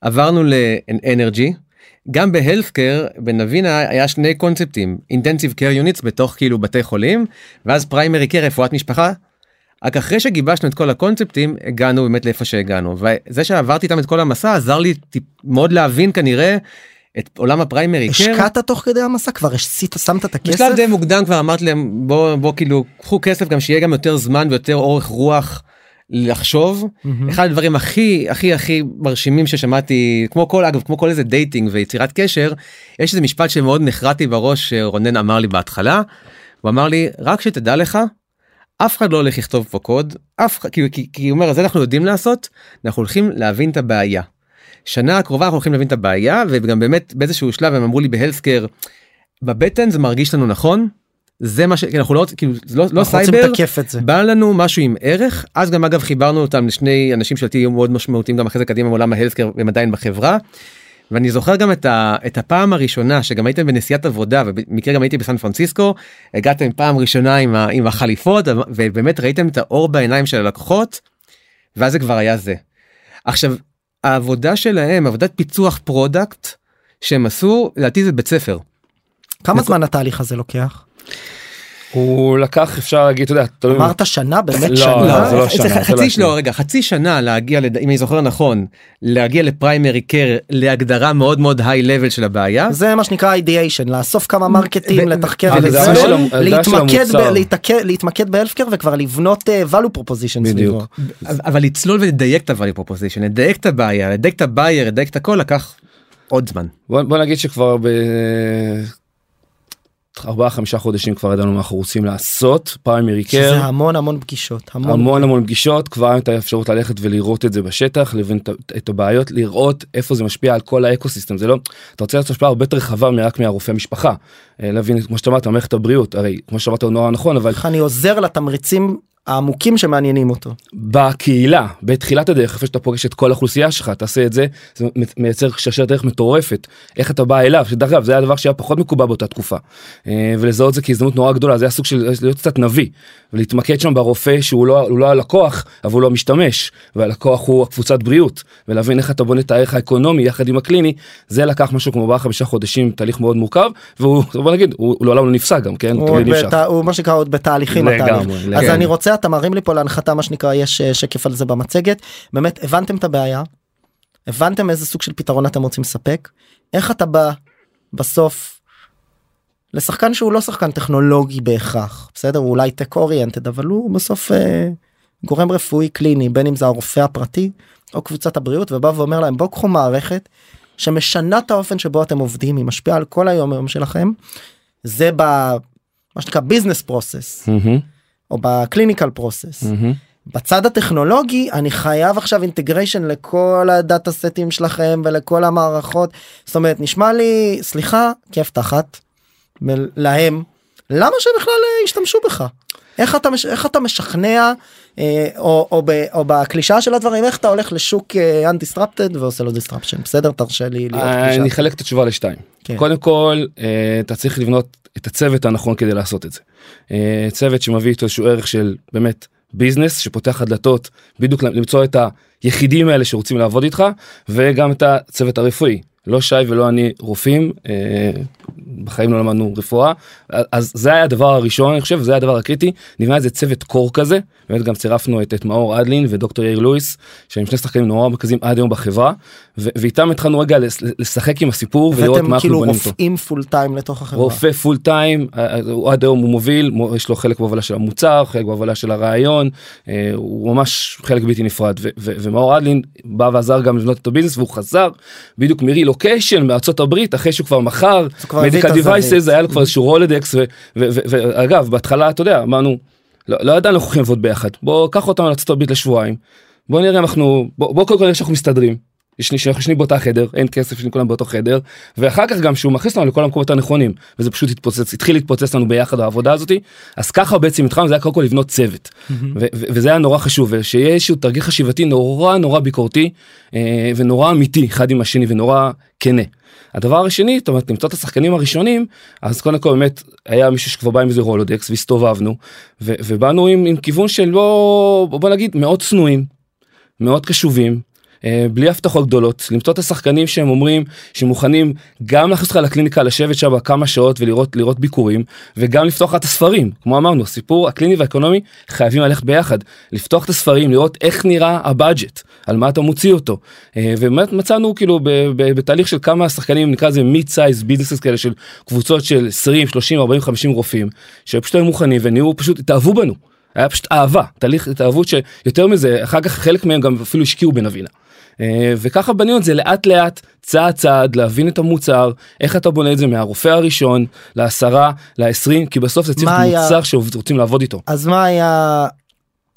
עברנו ל energy גם ב healthcare בנבינה היה שני קונספטים intensive care units בתוך כאילו בתי חולים ואז primary care רפואת משפחה. רק אחרי שגיבשנו את כל הקונספטים הגענו באמת לאיפה שהגענו וזה שעברתי איתם את כל המסע עזר לי טיפ, מאוד להבין כנראה את עולם ה primary care. השקעת תוך כדי המסע כבר השית שמת את הכסף? בשלב די מוקדם כבר אמרתי להם בוא בוא כאילו קחו כסף גם שיהיה גם יותר זמן ויותר אורך רוח לחשוב מהמם. אחד הדברים הכי הכי הכי מרשימים ששמעתי כמו כל אגב כמו כל איזה dating ויצירת קשר יש איזה משפט שמאוד נחרטי בראש שרונן אמר לי בהתחלה. הוא אמר לי רק שתדע לך אף אחד לא הולך לכתוב פה קוד אף אחד כי, כי, כי הוא אומר אז אנחנו יודעים לעשות אנחנו הולכים להבין את הבעיה. שנה הקרובה אנחנו הולכים להבין את הבעיה וגם באמת באיזשהו שלב הם אמרו לי בהלסקר בבטן זה מרגיש לנו נכון זה מה שאנחנו לא רוצים כאילו לא, לא סייבר. בא לנו משהו עם ערך אז גם אגב חיברנו אותם לשני אנשים שלדעתי יהיו מאוד משמעותיים גם אחרי זה קדימה מעולם ההלסקר והם עדיין בחברה. ואני זוכר גם את, ה, את הפעם הראשונה שגם הייתם בנסיעת עבודה ובמקרה גם הייתי בסן פרנסיסקו הגעתם פעם ראשונה עם, ה, עם החליפות ובאמת ראיתם את האור בעיניים של הלקוחות ואז זה כבר היה זה. עכשיו העבודה שלהם עבודת פיצוח product שהם עשו לדעתי זה בית ספר. כמה זמן התהליך הזה לוקח? הוא לקח אפשר להגיד אתה יודע אמרת שנה באמת לא, שנה? לא, זה לא זה לא חצי שנה. לא רגע חצי שנה להגיע לד- אם אני זוכר נכון להגיע לפריימרי קר להגדרה מאוד מאוד היי לבל של הבעיה. זה מה שנקרא ideation לאסוף כמה מרקטים ו- לתחקר להתמקד ב- המוצר. להתעכב- להתמקד בהלפקר וכבר לבנות אה, value proposition. בדיוק. אבל לצלול ולדייק את ה-value proposition לדייק את הבעיה לדייק את הבייר לדייק את הכל לקח עוד זמן. בוא, בוא נגיד שכבר ב... ארבעה חמישה חודשים כבר ידענו מה אנחנו רוצים לעשות. פריימרי שזה קר. המון המון פגישות המון. המון המון פגישות. כבר הייתה אפשרות ללכת ולראות את זה בשטח לבין את- את הבעיות לראות איפה זה משפיע על כל האקוסיסטם. זה לא אתה רוצה לעשות השפעה הרבה יותר רחבה מרק מהרופא משפחה. אה, להבין כמו שאתה אמרת מערכת הבריאות. הרי כמו שאמרת נורא נכון אבל איך אני עוזר לתמריצים העמוקים שמעניינים אותו. בקהילה בתחילת הדרך איפה שאתה פוגש את כל האוכלוסייה שלך תעשה את זה זה מייצר שרשרת דרך מטורפת איך אתה בא אליו שדרך אגב זה היה דבר שהיה פחות מקובע באותה תקופה אה, ולזהות זה כהזדמנות נורא גדולה זה היה סוג של להיות קצת נביא ולהתמקד שם ברופא שהוא לא לא הלקוח אבל הוא לא המשתמש והלקוח הוא הקבוצת בריאות ולהבין איך אתה בונה את הערך האקונומי יחד עם הקליני זה לקח משהו כמו ארבעה חמישה חודשים תהליך מאוד מורכב והוא בוא נגיד הוא הוא לעולם לא נפסק גם כן הוא, תמיד עוד נמשך. בת, הוא מה שנקרא עוד בתהליכים לגמרי, התהליך. אז לגמרי. אני רוצה אתה מרים לי פה להנחתה מה שנקרא יש אה, שקף על זה במצגת. באמת הבנתם את הבעיה. הבנתם איזה סוג של פתרון אתם רוצים לספק? איך אתה בא בסוף לשחקן שהוא לא שחקן טכנולוגי בהכרח בסדר? הוא אולי tech oriented אבל הוא בסוף אה, גורם רפואי קליני בין אם זה הרופא הפרטי או קבוצת הבריאות ובא ואומר להם בואו קחו מערכת שמשנה את האופן שבו אתם עובדים היא משפיעה על כל היום יום שלכם. זה ב... מה שנקרא business process מהמם, או ב clinical process. מהמם. בצד הטכנולוגי אני חייב עכשיו integration לכל ה data set ים שלכם ולכל המערכות זאת אומרת נשמע לי סליחה כיף תחת להם למה שבכלל אה, ישתמשו בך איך אתה מש... איך אתה משכנע אה, או, או, ב... או בקלישאה של הדברים איך אתה הולך לשוק אה, undistrupted ועושה לו disruption בסדר תרשה לי להיות אה, קלישאה. אני אחלק את התשובה לשתיים. כן. קודם כל אה, אתה צריך לבנות את הצוות הנכון כדי לעשות את זה. אה, צוות שמביא איתו איזשהו ערך של באמת ביזנס שפותח הדלתות בדיוק למצוא את היחידים האלה שרוצים לעבוד איתך וגם את הצוות הרפואי. לא שי ולא אני רופאים אה, בחיים לא למדנו רפואה אז זה היה הדבר הראשון אני חושב זה היה הדבר הקריטי נבנה איזה צוות core כזה באמת גם צירפנו את, את מאור אדלין ודוקטור יאיר לואיס שהם שני שחקנים נורא מרכזיים עד היום בחברה ו- ואיתם התחלנו רגע לשחק עם הסיפור ולראות מה כאילו אנחנו בונים אותו. רופאים full time לתוך החברה. רופא full time אה, הוא עד היום הוא מוביל מו- יש לו חלק בהובלה של המוצר חלק בהובלה של הרעיון אה, הוא ממש חלק בלתי נפרד ו- ו- ומאור אדלין בא ועזר גם לבנות את הביזנס והוא חזר בדיוק מרילוקיישן מארצות הברית אחרי שהוא כבר מכר כבר חברת medical. devices היה לו כבר איזשהו Rolodex ואגב בהתחלה אתה יודע אמרנו לא, לא ידענו אנחנו הולכים לעבוד ביחד בוא קח אותנו לארצות הברית לשבועיים בוא נראה אם אנחנו בוא, בוא קודם כל נראה שאנחנו מסתדרים. יש לי שאנחנו ישנים באותה חדר אין כסף יש כולם באותו חדר ואחר כך גם שהוא מכניס לנו לכל המקומות הנכונים וזה פשוט התפוצץ התחיל להתפוצץ לנו ביחד העבודה הזאתי אז ככה בעצם התחלנו זה היה קודם כל לבנות צוות ו- ו- וזה היה נורא חשוב ושיהיה איזשהו תרגיל חשיבתי נורא נורא ביקורתי אה, ונורא אמיתי אחד עם השני ונורא כנה. הדבר השני זאת אומרת למצוא את השחקנים הראשונים אז קודם כל באמת היה מישהו שכבר בא עם איזה רולודקס והסתובבנו ו- ובאנו עם, עם כיוון של לא בוא נגיד מאוד צנועים מאוד קשובים בלי הבטחות גדולות למצוא את השחקנים שהם אומרים שמוכנים גם להכניס אותך לקליניקה לשבת שם כמה שעות ולראות לראות ביקורים וגם לפתוח את הספרים כמו אמרנו סיפור הקליני והאקונומי חייבים ללכת ביחד לפתוח את הספרים לראות איך נראה ה budget על מה אתה מוציא אותו אה, ובאמת מצאנו כאילו בתהליך של כמה שחקנים נקרא לזה mid-size businesses כאלה של קבוצות של 20 30 40 50 רופאים שפשוט היו מוכנים ונהיו פשוט התאהבו בנו. היה פשוט אהבה תהליך התאהבות שיותר מזה אחר כך חלק מהם גם אפילו השקיעו בנבינה. אה, וככה בנינו את זה לאט לאט צעד צעד להבין את המוצר איך אתה בונה את זה מהרופא הראשון לעשרה לעשרים כי בסוף זה צריך היה- מוצר שרוצים לעבוד איתו. אז מה היה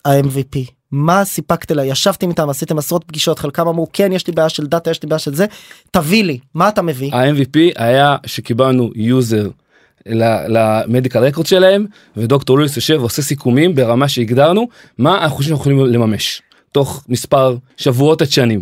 ה-MVP? מה סיפקת לה? ישבתם איתם, עשיתם עשרות פגישות, חלקם אמרו כן יש לי בעיה של דאטה, יש לי בעיה של זה, תביא לי, מה אתה מביא? ה-MVP היה שקיבלנו user ל medical record שלהם ודוקטור לואיס יושב ועושה סיכומים ברמה שהגדרנו מה אנחנו חושבים שאנחנו יכולים לממש תוך מספר שבועות עד שנים.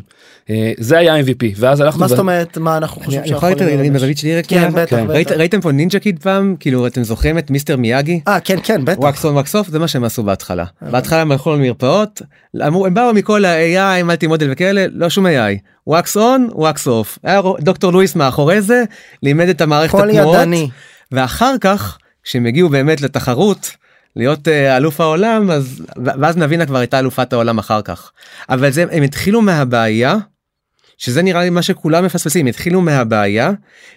אה, זה היה MVP ואז הלכנו. מה זאת אומרת מה אנחנו חושבים אני יכול להגיד? בזווית שלי רק כן? בטח. כן. ראיתם פה נינג'ה קיד פעם כאילו אתם זוכרים את מיסטר מיאגי? אה כן כן בטח. wax on wax off זה מה שהם עשו בהתחלה בהתחלה הם הלכו למרפאות אמרו הם באו מכל ה-AI multi model וכאלה לא שום AI wax on wax off דוקטור לואיס מאחורי זה לימד את המערכת התנועות. ואחר כך כשהם הגיעו באמת לתחרות להיות אה, אלוף העולם אז ואז נבינה כבר הייתה אלופת העולם אחר כך אבל זה הם התחילו מהבעיה שזה נראה לי מה שכולם מפספסים התחילו מהבעיה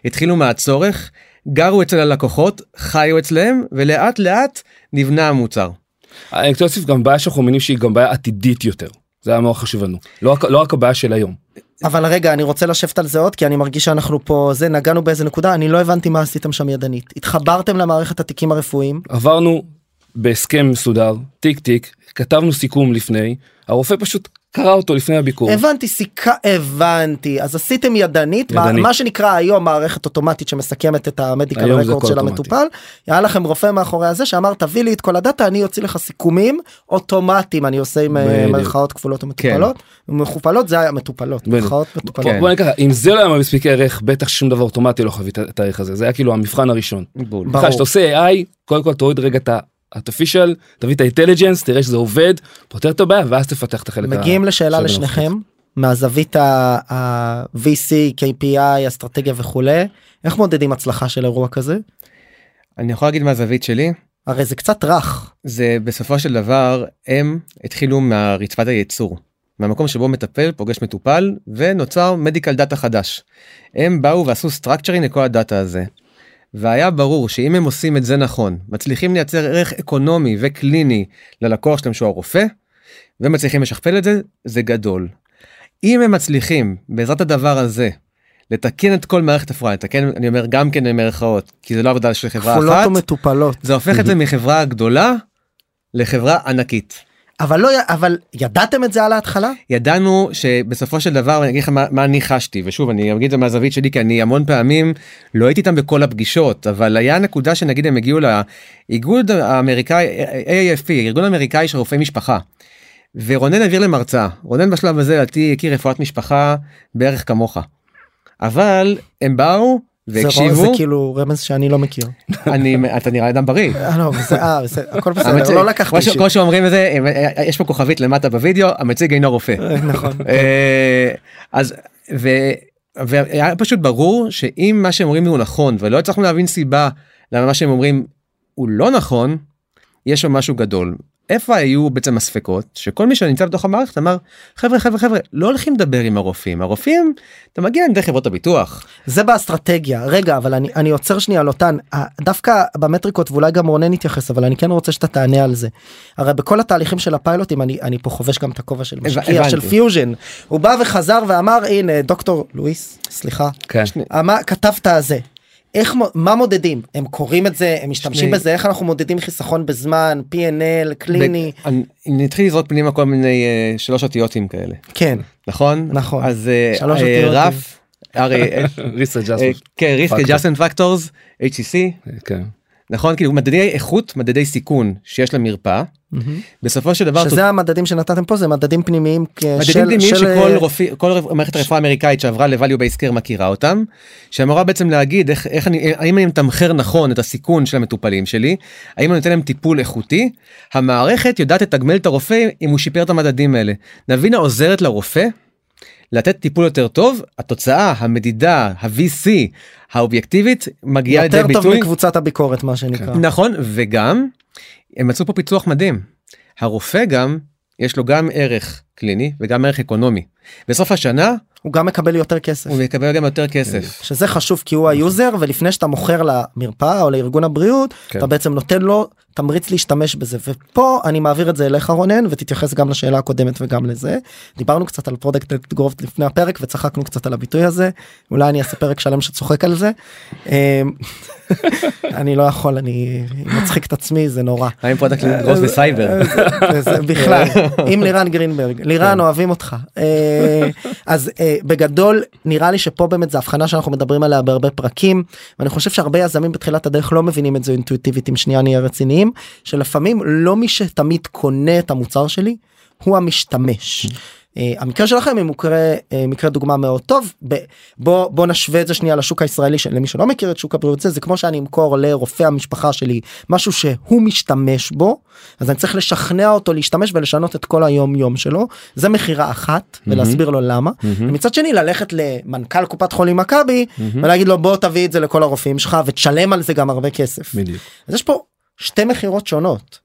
התחילו מהצורך גרו אצל הלקוחות חיו אצלם ולאט לאט נבנה המוצר. אני רוצה להוסיף גם בעיה שאנחנו מאמינים שהיא גם בעיה עתידית יותר. זה היה מאוד חשוב לנו לא רק לא רק הבעיה של היום. אבל רגע אני רוצה לשבת על זה עוד כי אני מרגיש שאנחנו פה זה נגענו באיזה נקודה אני לא הבנתי מה עשיתם שם ידנית התחברתם למערכת התיקים הרפואיים עברנו בהסכם מסודר טיק טיק כתבנו סיכום לפני הרופא פשוט קרא אותו לפני הביקור. הבנתי סיכה הבנתי אז עשיתם ידנית, מה, ידנית. מה שנקרא היום מערכת אוטומטית שמסכמת את המדיקל רקורד של אוטומטי. המטופל היה לכם רופא מאחורי הזה שאמר תביא לי את כל הדאטה אני אוציא לך סיכומים אוטומטיים אני עושה עם אה, בדיוק. מרכאות כפולות ומטופלות ומכופלות זה היה מטופלות בדיוק. מרכאות מטופלות. כן. בוא נגיד ככה אם זה לא היה מספיק ערך בטח שום דבר אוטומטי לא חווית את הערך הזה זה היה כאילו המבחן הראשון. ברור. כשאתה עושה AI קודם כל תוריד רגע את ה artificial תביא את ה intelligence תראה שזה עובד פותר את הבעיה ואז תפתח את החלק. מגיעים ה- לשאלה לשניכם מהזווית ה-VC KPI אסטרטגיה וכולי איך מודדים הצלחה של אירוע כזה אני יכול להגיד מהזווית שלי הרי זה קצת רך זה בסופו של דבר הם התחילו מהרצפת הייצור מהמקום שבו מטפל פוגש מטופל ונוצר medical data חדש. הם באו ועשו structuring לכל הדאטה הזה. והיה ברור שאם הם עושים את זה נכון מצליחים לייצר ערך אקונומי וקליני ללקוח שלהם שהוא הרופא ומצליחים לשכפל את זה זה גדול. אם הם מצליחים בעזרת הדבר הזה לתקן את כל מערכת הפרעה לתקן אני אומר גם כן במרכאות כי זה לא עבודה של חברה כפולות אחת ומטופלות זה הופך את זה מחברה גדולה לחברה ענקית. אבל לא אבל ידעתם את זה על ההתחלה ידענו שבסופו של דבר אני אגיד לך מה, מה אני חשתי ושוב אני אגיד את זה מהזווית שלי כי אני המון פעמים לא הייתי איתם בכל הפגישות אבל היה נקודה שנגיד הם הגיעו לאיגוד האמריקאי AAFP ארגון אמריקאי של רופאי משפחה. ורונן העביר להם הרצאה רונן בשלב הזה לדעתי הכיר רפואת משפחה בערך כמוך. אבל הם באו רוא- זה והקשיבו כאילו רמז שאני לא מכיר. אני אתה נראה אדם בריא. אה, לא, אה, הכל בסדר, לא לקחתי אישית. כמו שאומרים את זה אה, יש פה כוכבית למטה בווידאו המציג אינו רופא. נכון. אז ו- והיה פשוט ברור שאם מה שהם אומרים הוא נכון ולא הצלחנו להבין סיבה למה מה שהם אומרים הוא לא נכון יש שם משהו גדול. איפה היו בעצם הספקות שכל מי שנמצא בתוך המערכת אמר חבר'ה חבר'ה חבר'ה לא הולכים לדבר עם הרופאים הרופאים אתה מגיע עם דרך חברות הביטוח זה באסטרטגיה רגע אבל אני אני עוצר שנייה ה- דווקא במטריקות ואולי גם רונן יתייחס אבל אני כן רוצה שאתה תענה על זה. הרי בכל התהליכים של הפיילוטים אני אני פה חובש גם את הכובע של משקיע הבנתי. של פיוז'ן הוא בא וחזר ואמר הנה דוקטור לואיס סליחה כן. אמר כתבת זה. איך מה מודדים הם קוראים את זה הם משתמשים שני- בזה איך אנחנו מודדים חיסכון בזמן P&L קליני ב- אני אני אתחיל לזרוק פנימה כל מיני אה, שלוש אותיותים כאלה כן נכון נכון. אז אה, שלוש אותיות. רף. risk Factors. adjustment factors HCC כן. נכון? כאילו מדדי איכות מדדי סיכון שיש למרפאה בסופו של דבר שזה המדדים שנתתם פה זה מדדים פנימיים מדדים של- פנימיים של, שכל אה, רופא כל רפ- מערכת הרפואה האמריקאית שעברה ל-value based care מכירה אותם שאמורה בעצם להגיד איך, איך אני האם אני מתמחר נכון את הסיכון של המטופלים שלי האם אני נותן להם טיפול איכותי. המערכת יודעת לתגמל את הרופא אם הוא שיפר את המדדים האלה. נבינה עוזרת לרופא לתת טיפול יותר טוב התוצאה המדידה ה-VC האובייקטיבית מגיעה לידי יותר טוב ביטוי מקבוצת הביקורת מה שנקרא. נכון וגם הם מצאו פה פיצוח מדהים. הרופא גם יש לו גם ערך קליני וגם ערך אקונומי. בסוף השנה הוא גם מקבל יותר כסף. הוא מקבל גם יותר כסף. שזה חשוב כי הוא ה user ולפני שאתה מוכר למרפאה או לארגון הבריאות כן. אתה בעצם נותן לו תמריץ להשתמש בזה ופה אני מעביר את זה אליך רונן ותתייחס גם לשאלה הקודמת וגם לזה דיברנו קצת על product growth לפני הפרק וצחקנו קצת על הביטוי הזה אולי אני אעשה פרק שלם שצוחק על זה. אמ, אני לא יכול אני מצחיק את עצמי זה נורא. האם product growth בסייבר. בכלל עם לירן גרינברג לירן כן. אוהבים אותך אה, אז אה, בגדול נראה לי שפה באמת זה הבחנה שאנחנו מדברים עליה בהרבה פרקים ואני חושב שהרבה יזמים בתחילת הדרך לא מבינים את זה אינטואיטיבית אם שנייה נהיה רציניים שלפעמים לא מי שתמיד קונה את המוצר שלי הוא המשתמש. Uh, המקרה שלכם הוא מקרה uh, מקרה דוגמה מאוד טוב ב, בוא בוא נשווה את זה שנייה לשוק הישראלי למי שלא מכיר את שוק הבריאות זה זה כמו שאני אמכור לרופא המשפחה שלי משהו שהוא משתמש בו אז אני צריך לשכנע אותו להשתמש ולשנות את כל היום יום שלו. זה מכירה אחת ולהסביר לו למה. ומצד שני ללכת למנכ"ל קופת חולים מכבי ולהגיד לו בוא תביא את זה לכל הרופאים שלך ותשלם על זה גם הרבה כסף. בדיוק. אז יש פה שתי מכירות שונות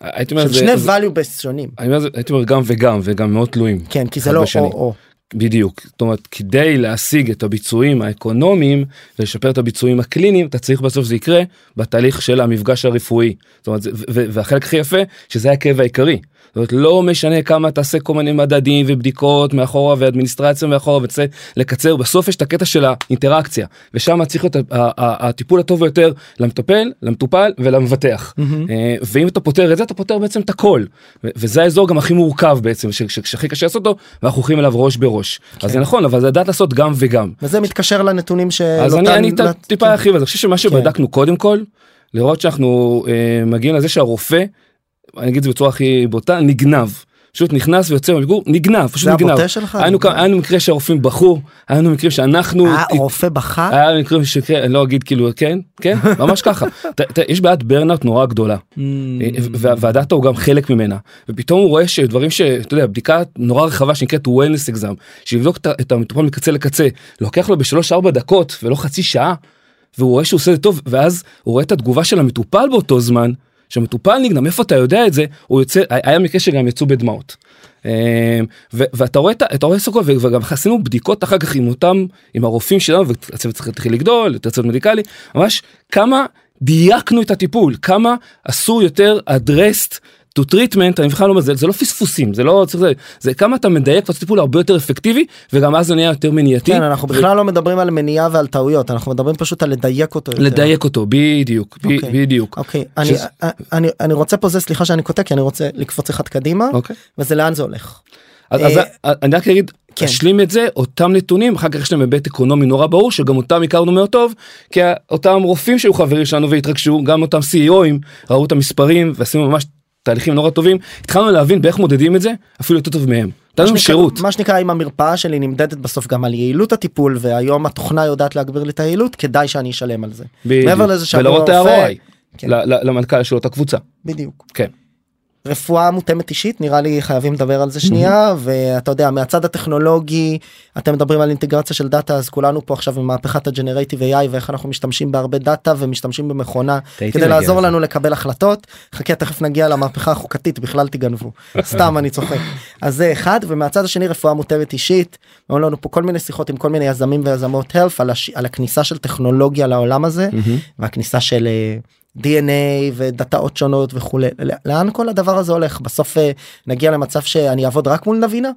הייתי אומר, שני value based שונים הייתי אומר גם וגם וגם מאוד תלויים. כן כי זה לא. או או. בדיוק זאת אומרת כדי להשיג את הביצועים האקונומיים ולשפר את הביצועים הקליניים אתה צריך בסוף זה יקרה בתהליך של המפגש הרפואי זאת אומרת, והחלק הכי יפה שזה הכאב העיקרי. זאת אומרת לא משנה כמה תעשה כל מיני מדדים ובדיקות מאחורה ואדמיניסטרציה מאחורה ותעשה לקצר בסוף יש את הקטע של האינטראקציה ושם צריך להיות הטיפול הטוב ביותר למטפל למטופל ולמבטח. אה, ואם אתה פותר את זה אתה פותר בעצם את הכל. וזה האזור גם הכי מורכב בעצם שהכי קשה לעשות אותו ואנחנו הולכים אליו ראש בראש. אז זה נכון אבל זה לדעת לעשות גם וגם. וזה מתקשר לנתונים של אז אני, אותן- אני טיפה ארחיב על זה, אני חושב שמה שבדקנו קודם כל, לראות שאנחנו אה, מגיעים לזה שהרופא, אני אגיד את זה בצורה הכי בוטה, נגנב. פשוט נכנס ויוצא מהביקור, נגנב, פשוט זה נגנב. הבוטה שלך? היה לנו כמה- מקרה שהרופאים בכו, היה לנו מקרים שאנחנו, אה, רופא בכה? היה לנו מקרים שכן, אני לא אגיד כאילו כן, כן, ממש ככה. ת- ת- יש בעיית ברנאוט נורא גדולה. Mm. וה- והדאטה הוא גם חלק ממנה ופתאום הוא רואה שדברים שאתה יודע בדיקה נורא רחבה שנקראת wellness exam שיבדוק את המטופל מקצה לקצה לוקח לו בשלוש ארבע דקות ולא חצי שעה והוא רואה שהוא עושה את זה טוב ואז הוא רואה את התגובה של המטופל באותו זמן שהמטופל נגנב איפה אתה יודע את זה הוא יוצא היה מקרה שגם יצאו בדמעות. אה, ו- ואתה רואה את רואה סוכר ו- וגם עשינו בדיקות אחר כך עם אותם עם הרופאים שלנו והצוות צריך להתחיל לגדול יותר צוות מדיקלי ממש כמה דייקנו את הטיפול כמה עשו יותר addressed to treatment אני בכלל לא אומר זה זה לא פספוסים זה לא צריך זה, זה כמה אתה מדייק את הטיפול הרבה יותר אפקטיבי וגם אז זה נהיה יותר מניעתי. כן אנחנו בכלל לא מדברים על מניעה ועל טעויות אנחנו מדברים פשוט על לדייק אותו. יותר. לדייק אותו בדיוק ב- אוקיי. בדיוק. אוקיי אני שזה- אני אני רוצה פה זה סליחה שאני קוטע כי אני רוצה לקפוץ אחד קדימה אוקיי. וזה לאן זה הולך. אז, אה, אז אני רק אגיד, כן. אשלים את זה, אותם נתונים, אחר כך יש להם היבט אקונומי נורא ברור, שגם אותם הכרנו מאוד טוב, כי אותם רופאים שהיו חברים שלנו והתרגשו, גם אותם CEOים, ראו את המספרים ועשינו ממש תהליכים נורא טובים, התחלנו להבין באיך מודדים את זה, אפילו יותר טוב מהם. נתנו מה שירות. מה שנקרא אם המרפאה שלי נמדדת בסוף גם על יעילות הטיפול והיום התוכנה יודעת להגביר לי את היעילות כדאי שאני אשלם על זה. בדיוק. מעבר לזה שעבור ולראות את ה-ROI כן. למנכ"ל של אותה קבוצה. בדיוק. כן. רפואה מותאמת אישית נראה לי חייבים לדבר על זה שנייה ואתה יודע מהצד הטכנולוגי אתם מדברים על אינטגרציה של דאטה אז כולנו פה עכשיו עם מהפכת הג'נרטיב AI ואיך אנחנו משתמשים בהרבה דאטה ומשתמשים במכונה כדי לעזור. לנו לקבל החלטות. חכה תכף נגיע למהפכה החוקתית בכלל תגנבו. סתם אני צוחק. אז זה אחד ומהצד השני רפואה מותאמת אישית. היו לנו פה כל מיני שיחות עם כל מיני יזמים ויזמות health על, הש... על הכניסה של טכנולוגיה לעולם הזה והכניסה של אה, DNA ודאטאות שונות וכולי ל- לאן כל הדבר הזה הולך בסוף אה, נגיע למצב שאני אעבוד רק מול נבינה.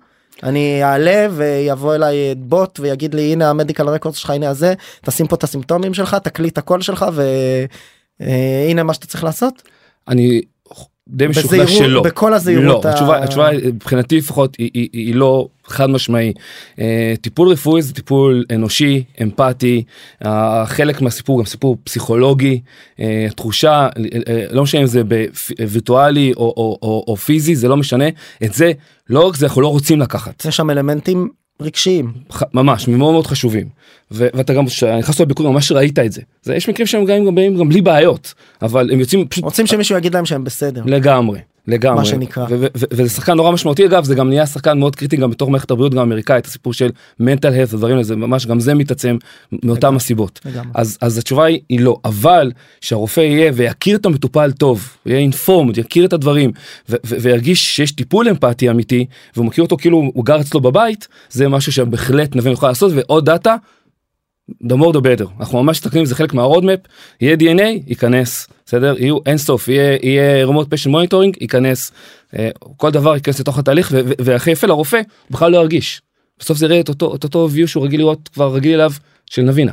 אני אעלה ויבוא אליי אה, בוט ויגיד לי הנה המדיקל רקורד שלך הנה הזה תשים פה את הסימפטומים שלך תקליט הקול שלך והנה מה שאתה צריך לעשות. אני די משוכנע בזהירות- שלא. בכל הזהירות לא, ה- התשובה, התשובה מבחינתי לפחות היא, היא, היא לא חד משמעי. אה, טיפול רפואי זה טיפול אנושי, אמפתי, אה, חלק מהסיפור גם סיפור פסיכולוגי, אה, תחושה, אה, לא משנה אם זה בווירטואלי או, או, או, או פיזי, זה לא משנה, את זה לא רק זה אנחנו לא רוצים לקחת. יש שם אלמנטים רגשיים. ממש מאוד מאוד חשובים ו- ואתה גם כשנכנסת לביקור ממש ראית את זה. זה יש מקרים שהם גם, גם באים גם בלי בעיות אבל הם יוצאים פשוט רוצים שמישהו יגיד להם שהם בסדר. לגמרי לגמרי מה שנקרא. וזה שחקן נורא משמעותי אגב זה גם נהיה שחקן מאוד קריטי גם בתוך מערכת הבריאות גם האמריקאית הסיפור של mental health הדברים האלה זה ממש גם זה מתעצם מאותם הסיבות לגמרי. אז אז התשובה היא, היא לא אבל שהרופא יהיה ויכיר את המטופל טוב יהיה informed יכיר את הדברים וירגיש שיש טיפול אמפתי אמיתי והוא מכיר אותו כאילו הוא גר אצלו בבית זה משהו שבהחלט נבינה יכול לעשות ועוד דאטה the more the better אנחנו ממש מסתכלים זה חלק מה roadmap יהיה DNA ייכנס בסדר יהיו אינסוף יהיה יהיה remote patient monitoring ייכנס אה, כל דבר ייכנס לתוך התהליך והכי יפה לרופא בכלל לא ירגיש. בסוף זה יראה את אותו את אותו view שהוא רגיל לראות כבר רגיל אליו של נבינה.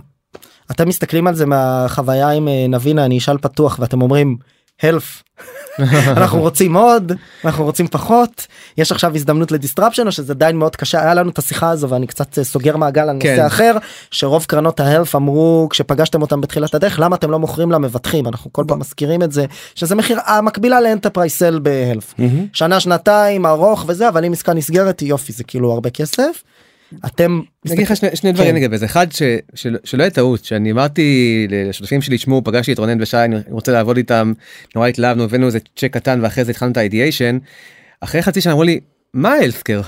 אתם מסתכלים על זה מהחוויה עם אה, נבינה אני אשאל פתוח ואתם אומרים health. אנחנו רוצים עוד אנחנו רוצים פחות. יש עכשיו הזדמנות לדיסטרפשן או שזה עדיין מאוד קשה? היה לנו את השיחה הזו ואני קצת אה, סוגר מעגל על נושא כן. אחר שרוב קרנות ההלף אמרו כשפגשתם אותם בתחילת הדרך למה אתם לא מוכרים למבטחים? אנחנו כל פעם מזכירים את זה שזה מחיר המקבילה ל enterprise sale ב health שנה שנתיים ארוך וזה אבל אם עסקה נסגרת יופי זה כאילו הרבה כסף. אתם אני אגיד לך שני, שני דברים כן. לגבי זה אחד ש, של, שלא יהיה טעות שאני אמרתי לשותפים שלי תשמעו פגשתי את רונן ושי אני רוצה לעבוד איתם נורא התלהבנו הבאנו איזה צ'ק קטן ואחרי זה התחלנו את ה ideation אחרי חצי שנה אמרו לי מה אלסקר.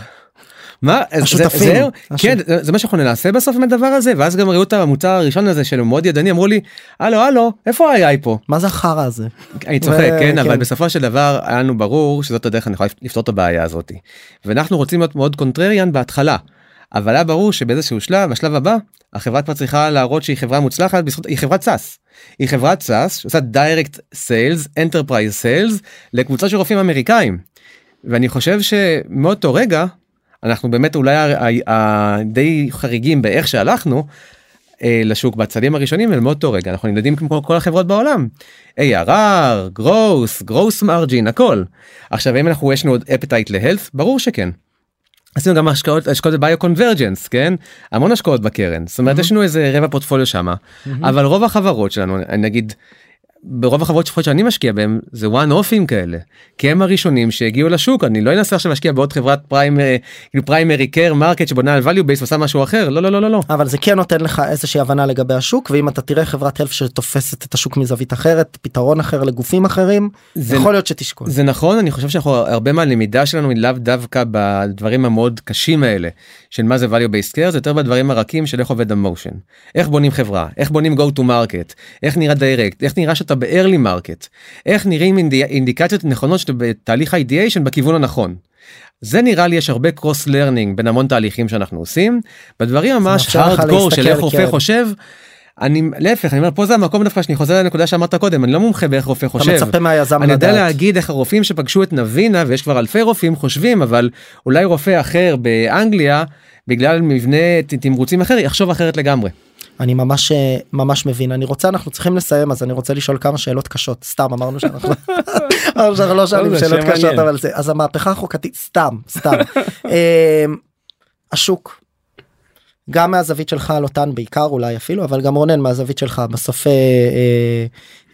מה השותפים. זה, זה, הש- כן זה, זה מה שאנחנו נעשה בסוף עם הדבר הזה ואז גם ראו את המוצר הראשון הזה של מאוד ידני אמרו לי הלו הלו איפה ה-AI פה מה זה החרא הזה אני צוחק ו- כן כן. אבל בסופו של דבר היה לנו ברור שזאת הדרך הנכונה לפתור את הבעיה הזאת ואנחנו רוצים להיות מאוד contrarian בהתחלה. אבל היה ברור שבאיזשהו שלב השלב הבא החברה כבר צריכה להראות שהיא חברה מוצלחת בזכות היא חברת SaaS. היא חברת SaaS שעושה direct sales enterprise sales לקבוצה של רופאים אמריקאים. ואני חושב שמאותו רגע אנחנו באמת אולי ה- ה- ה- די חריגים באיך שהלכנו אה, לשוק בצעדים הראשונים ומאותו רגע אנחנו נמדדים כמו כל החברות בעולם. ARR, גרוס, גרוס מרג'ין, הכל. עכשיו אם אנחנו יש לנו עוד אפטייט להלף ברור שכן. עשינו גם השקעות השקעות בביו קונברג'נס כן? המון השקעות בקרן. זאת אומרת יש לנו איזה רבע פורטפוליו שמה אבל רוב החברות שלנו נגיד ברוב החברות לפחות שאני משקיע בהם זה one offים כאלה. כי הם הראשונים שהגיעו לשוק. אני לא אנסה עכשיו להשקיע בעוד חברת כאילו primary care market שבונה על value base ועושה משהו אחר. לא לא לא לא לא. אבל זה כן נותן לך איזושהי הבנה לגבי השוק ואם אתה תראה חברת health שתופסת את השוק מזווית אחרת פתרון אחר לגופים אחרים זה- יכול להיות שתשקול. זה נכון אני חושב שאנחנו הרבה מהלמידה שלנו היא לאו דווקא בדברים המאוד קשים האלה של מה זה value based care זה יותר בדברים הרכים של איך עובד ה motion. איך בונים חברה איך בונים go to market איך נראה direct איך נראה שאתה ב-early market איך נראים אינדי, אינדיקציות נכונות שאתה בתהליך ה-ideation בכיוון הנכון. זה נראה לי יש הרבה cross learning בין המון תהליכים שאנחנו עושים בדברים ממש הארדקור של איך רופא כן. חושב. אני להפך אני אומר פה זה המקום דווקא שאני חוזר לנקודה שאמרת קודם אני לא מומחה באיך רופא אתה חושב. מצפה מהיזם אני יודע. להגיד איך הרופאים שפגשו את נבינה ויש כבר אלפי רופאים חושבים אבל אולי רופא אחר באנגליה בגלל מבנה תמרוצים אחר יחשוב אחרת לגמרי. אני ממש אה, ממש מבין אני רוצה אנחנו צריכים לסיים אז אני רוצה לשאול כמה שאלות קשות סתם אמרנו שאנחנו שאנחנו לא שואלים שאלות קשות. אבל זה אז המהפכה החוקתית סתם סתם אה, השוק. גם מהזווית שלך על אותן בעיקר אולי אפילו אבל גם רונן מהזווית שלך בסוף אה, אה,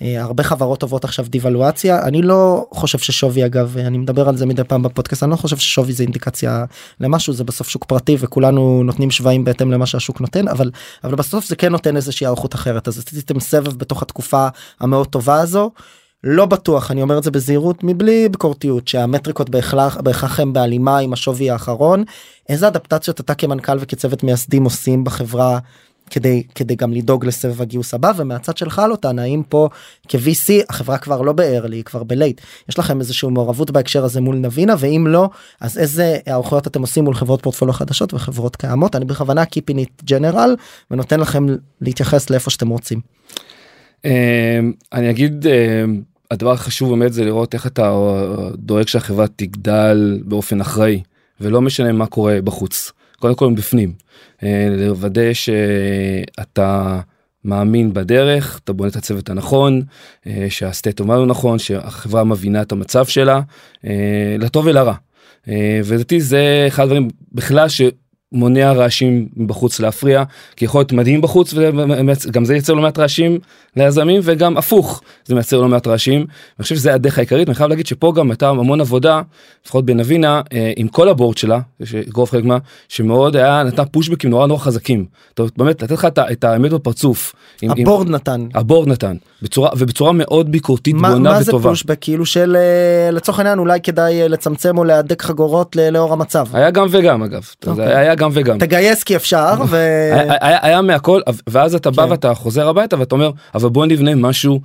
אה, הרבה חברות עוברות עכשיו דיוולואציה אני לא חושב ששווי אגב אני מדבר על זה מדי פעם בפודקאסט אני לא חושב ששווי זה אינדיקציה למשהו זה בסוף שוק פרטי וכולנו נותנים שווים בהתאם למה שהשוק נותן אבל אבל בסוף זה כן נותן איזושהי הערכות אחרת אז עשיתם סבב בתוך התקופה המאוד טובה הזו. לא בטוח אני אומר את זה בזהירות מבלי ביקורתיות שהמטריקות בהכרח בהכרח הם בהלימה עם השווי האחרון. איזה אדפטציות אתה כמנכ"ל וכצוות מייסדים עושים בחברה כדי כדי גם לדאוג לסבב הגיוס הבא? ומהצד שלך על אותן האם פה כ-VC החברה כבר לא היא כבר בלייט יש לכם איזושהי מעורבות בהקשר הזה מול נבינה? ואם לא אז איזה הערכות אתם עושים מול חברות פורטפוליו חדשות וחברות קיימות? אני בכוונה keeping it general ונותן לכם להתייחס לאיפה שאתם רוצים. אה, אני אגיד אה, הדבר החשוב באמת זה לראות איך אתה אה, דואג שהחברה תגדל באופן אחראי ולא משנה מה קורה בחוץ קודם כל בפנים אה, לוודא שאתה מאמין בדרך אתה בונה את הצוות הנכון אה, שהסטייט הוא נכון שהחברה מבינה את המצב שלה לטוב ולרע. ולדעתי זה אחד הדברים בכלל ש... מונע רעשים מבחוץ להפריע כי יכול להיות מדהים בחוץ וגם זה ייצר לא מעט רעשים ליזמים וגם הפוך זה מייצר לא מעט רעשים. אני חושב שזה הדרך העיקרית אני חייב להגיד שפה גם הייתה המון עבודה לפחות בנבינה אה, עם כל הבורד שלה שגרוב חלק מה שמאוד היה נתן פושבקים נורא נורא חזקים. אומרת, באמת לתת לך את את האמת בפרצוף. עם- עם- הבורד נתן. הבורד נתן בצורה ובצורה מאוד ביקורתית מה, בונה מה זה וטובה. פושבק כאילו של אה, לצורך העניין אולי כדאי אה, לצמצם או להדק חגורות לאור המצב. היה גם וגם אגב זה אוקיי. גם וגם. תגייס כי אפשר ו... היה, היה, היה מהכל ואז אתה בא כן. ואתה חוזר הביתה ואתה אומר אבל בוא נבנה משהו.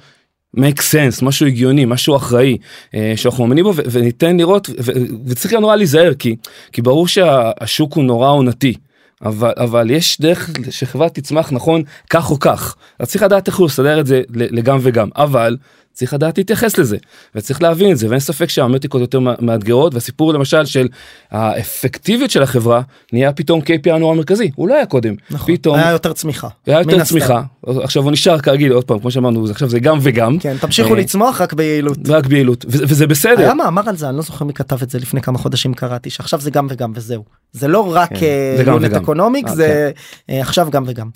make sense משהו הגיוני משהו אחראי אה, שאנחנו מאמינים בו וניתן לראות וצריך נורא להיזהר כי כי ברור שהשוק הוא נורא עונתי. אבל אבל יש דרך שחברה תצמח נכון כך או כך אז צריך לדעת איך הוא לסדר את זה לגם וגם אבל צריך לדעת להתייחס לזה וצריך להבין את זה ואין ספק שהמטריקות יותר מא- מאתגרות והסיפור למשל של האפקטיביות של החברה נהיה פתאום KPI נורא מרכזי הוא לא היה קודם נכון, פתאום היה יותר צמיחה. היה יותר הסתם. צמיחה עכשיו הוא נשאר כרגיל עוד פעם כמו שאמרנו עכשיו זה גם וגם כן, תמשיכו אה, לצמוח רק ביעילות. רק ביעילות וזה וזה בסדר היה מאמר על זה, אני לא זוכר מי כתב את זה לפני כמה חודשים קראתי, שעכשיו זה גם וגם וזהו. זה לא רק כן, יונט וגם. אקונומיק, אה, זה אה, עכשיו גם וגם.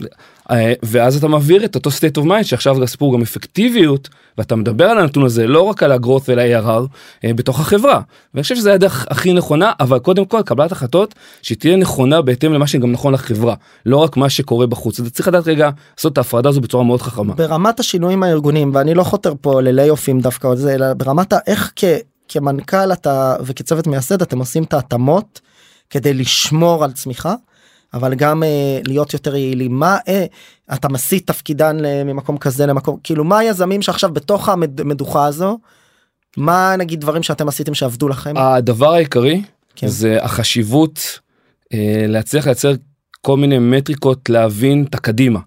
אה, ואז אתה מעביר את אותו state of mind שעכשיו הסיפור גם אפקטיביות ואתה מדבר על הנתון הזה לא רק על ה-growth ול-ARR אה, בתוך החברה ואני חושב שזה הדרך הכי נכונה אבל קודם כל קבלת החלטות שתהיה נכונה בהתאם למה שגם נכון לחברה לא רק מה שקורה בחוץ אתה צריך לדעת רגע לעשות את ההפרדה הזו בצורה מאוד חכמה. ברמת השינויים הארגוניים, ואני לא חותר פה לליי-אופים דווקא, או זה, אלא ברמת האיך כ, כמנכ"ל אתה וכצוות מייסד אתם עושים את ההתאמות כדי לשמור על צמיחה. אבל גם אה, להיות יותר יעילים מה אה, אתה מסיט תפקידן ל- ממקום כזה למקום כאילו מה היזמים שעכשיו בתוך המדוכה הזו מה נגיד דברים שאתם עשיתם שעבדו לכם הדבר העיקרי כן. זה החשיבות אה, להצליח לייצר כל מיני מטריקות להבין את הקדימה.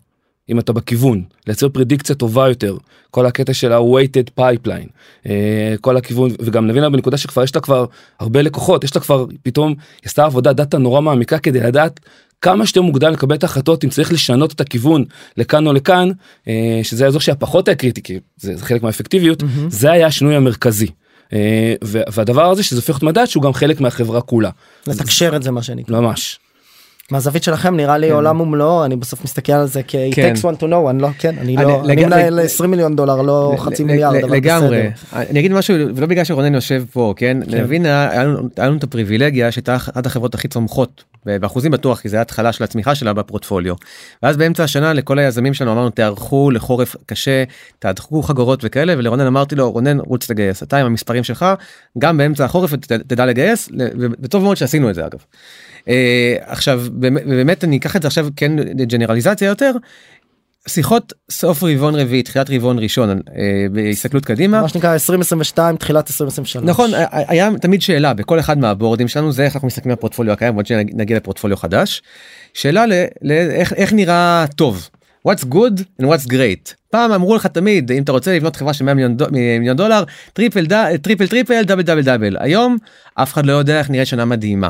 אם אתה בכיוון לייצר פרדיקציה טובה יותר כל הקטע של ה-weighted pipeline אה, כל הכיוון וגם נבין בנקודה שכבר יש לה כבר הרבה לקוחות יש לה כבר פתאום עשתה עבודה דאטה נורא מעמיקה כדי לדעת כמה שיותר מוקדם לקבל את ההחלטות אם צריך לשנות את הכיוון לכאן או לכאן אה, שזה האזור שהיה פחות היה קריטי כי זה, זה חלק מהאפקטיביות מהמם. זה היה השינוי המרכזי. אה, והדבר הזה שזה הופך להיות מדד שהוא גם חלק מהחברה כולה לתקשר את זה מה שנקרא ממש. מהזווית שלכם נראה לי עולם ומלואו אני בסוף מסתכל על זה כ- it כן. takes one to know אני לא כן אני אני- לא אני מנהל לג- 20 מיליון דולר לא חצי ל- מיליארד ל- אבל לגמרי בסדר. אני אגיד משהו ולא בגלל שרונן יושב פה כן היה לנו היה לנו את הפריבילגיה שהייתה אחת החברות הכי צומחות באחוזים בטוח כי זה התחלה של הצמיחה שלה בפורטפוליו. ואז באמצע השנה לכל היזמים שלנו אמרנו תערכו לחורף קשה תהדקו חגורות וכאלה ולרונן אמרתי לו רונן רוץ לגייס אתה עם המספרים שלך גם באמצע החורף תדע לגייס ל- וטוב מאוד שעשינו את זה אגב. אה, עכשיו באמת- באמת אני אקח את זה עכשיו כן ג'נרליזציה יותר. שיחות סוף רבעון רביעי תחילת רבעון ראשון אה, בהסתכלות קדימה מה שנקרא 2022 תחילת 2023 נכון ה- ה- היה תמיד שאלה בכל אחד מהבורדים שלנו זה איך אנחנו מסתכלים על הפורטפוליו הקיים עוד שנגיע לפורטפוליו חדש. שאלה ל- ל- איך איך נראה טוב. what's good and what's great. פעם אמרו לך תמיד אם אתה רוצה לבנות חברה של 100 מיליון, דו- מיליון דולר triple ד- triple triple double double double היום אף אחד לא יודע איך נראית שנה מדהימה.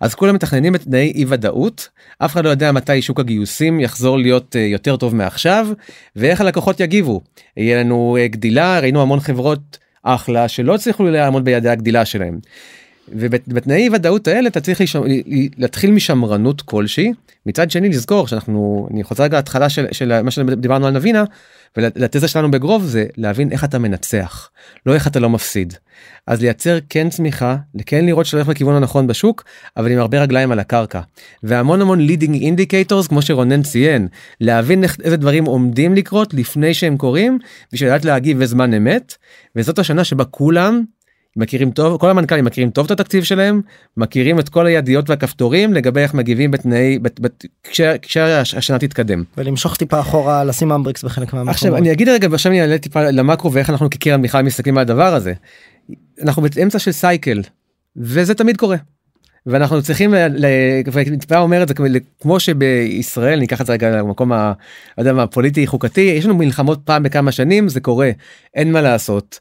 אז כולם מתכננים בתנאי אי ודאות אף אחד לא יודע מתי שוק הגיוסים יחזור להיות אה, יותר טוב מעכשיו ואיך הלקוחות יגיבו. יהיה לנו אה, גדילה ראינו המון חברות אחלה שלא הצליחו לעמוד ביעדי הגדילה שלהם. ובתנאי ודאות האלה אתה צריך לשמ... להתחיל משמרנות כלשהי. מצד שני לזכור שאנחנו אני חוזר רגע להתחלה של, של מה שדיברנו על נבינה ולתזה שלנו בגרוב זה להבין איך אתה מנצח לא איך אתה לא מפסיד. אז לייצר כן צמיחה כן לראות שאתה הולך בכיוון הנכון בשוק אבל עם הרבה רגליים על הקרקע. והמון המון leading indicators כמו שרונן ציין להבין איך, איזה דברים עומדים לקרות לפני שהם קורים בשביל לדעת להגיב בזמן אמת. וזאת השנה שבה כולם מכירים טוב כל המנכ"לים מכירים טוב את התקציב שלהם מכירים את כל הידיות והכפתורים לגבי איך מגיבים בתנאי בת, בת, כשה- כשהשנה תתקדם. ולמשוך טיפה אחורה לשים אמבריקס בחלק מהמקומות. עכשיו אני אגיד רגע ועכשיו אני אעלה טיפה למקרו ואיך אנחנו כקרן בכלל מסתכלים על הדבר הזה. אנחנו באמצע של סייקל וזה תמיד קורה. ואנחנו צריכים, טיפה אומר את זה כמו- שבישראל ניקח את זה רגע למקום ה- לא יודע מה, פוליטי חוקתי יש לנו מלחמות פעם בכמה שנים זה קורה אין מה לעשות.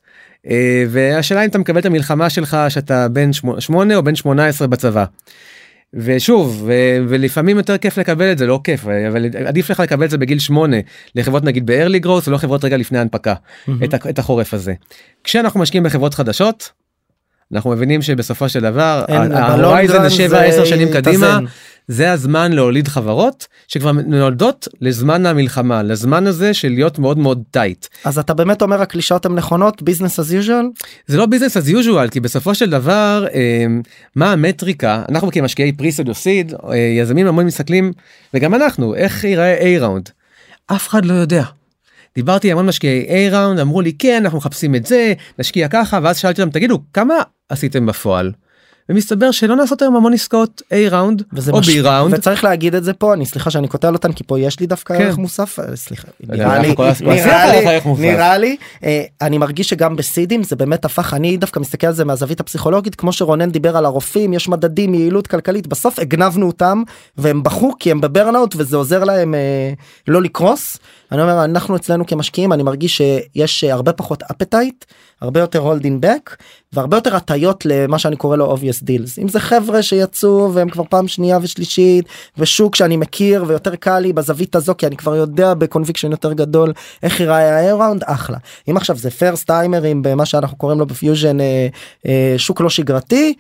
אה, והשאלה אם אתה מקבל את המלחמה שלך שאתה בן שמונה- שמונה או בן 18 בצבא. ושוב ו- ולפעמים יותר כיף לקבל את זה לא כיף אבל עדיף לך לקבל את זה בגיל 8 לחברות נגיד ב-early growth ולא חברות רגע לפני הנפקה מהמם. את, ה- את החורף הזה. כשאנחנו משקיעים בחברות חדשות אנחנו מבינים שבסופו של דבר ה horizon זה run 7-10 שנים. קדימה זה הזמן להוליד חברות שכבר נולדות לזמן המלחמה לזמן הזה של להיות מאוד מאוד tight. אז אתה באמת אומר הקלישאות הן נכונות business as usual זה לא business as usual כי בסופו של דבר אה, מה המטריקה אנחנו כמשקיעי pre-seed או seed אה, יזמים המון מסתכלים וגם אנחנו איך ייראה A round. אף אחד לא יודע. דיברתי עם המון משקיעי A ראונד אמרו לי כן אנחנו מחפשים את זה נשקיע ככה ואז שאלתי אותם תגידו כמה עשיתם בפועל. ומסתבר שלא נעשות היום המון עסקאות A ראונד או מש- B ראונד. וצריך להגיד את זה פה אני סליחה שאני קוטע אותן כי פה יש לי דווקא כן. ערך מוסף אה, סליחה נראה לי נראה. נראה אה, אני מרגיש שגם בסידים זה באמת הפך אני דווקא מסתכל על זה מהזווית הפסיכולוגית כמו שרונן דיבר על הרופאים יש מדדים יעילות כלכלית בסוף הגנבנו אותם והם בכו כי הם ב burnout וזה עוזר להם אה, לא לקרוס. אני אומר אנחנו אצלנו כמשקיעים אני מרגיש שיש הרבה פחות appetite הרבה יותר holding back והרבה יותר הטיות למה שאני קורא לו obvious deals אם זה חבר'ה שיצאו והם כבר פעם שנייה ושלישית ושוק שאני מכיר ויותר קל לי בזווית הזו כי אני כבר יודע ב conviction יותר גדול איך ייראה ה round אחלה אם עכשיו זה first timerים במה שאנחנו קוראים לו בפיוז'ן אה, אה, שוק לא שגרתי.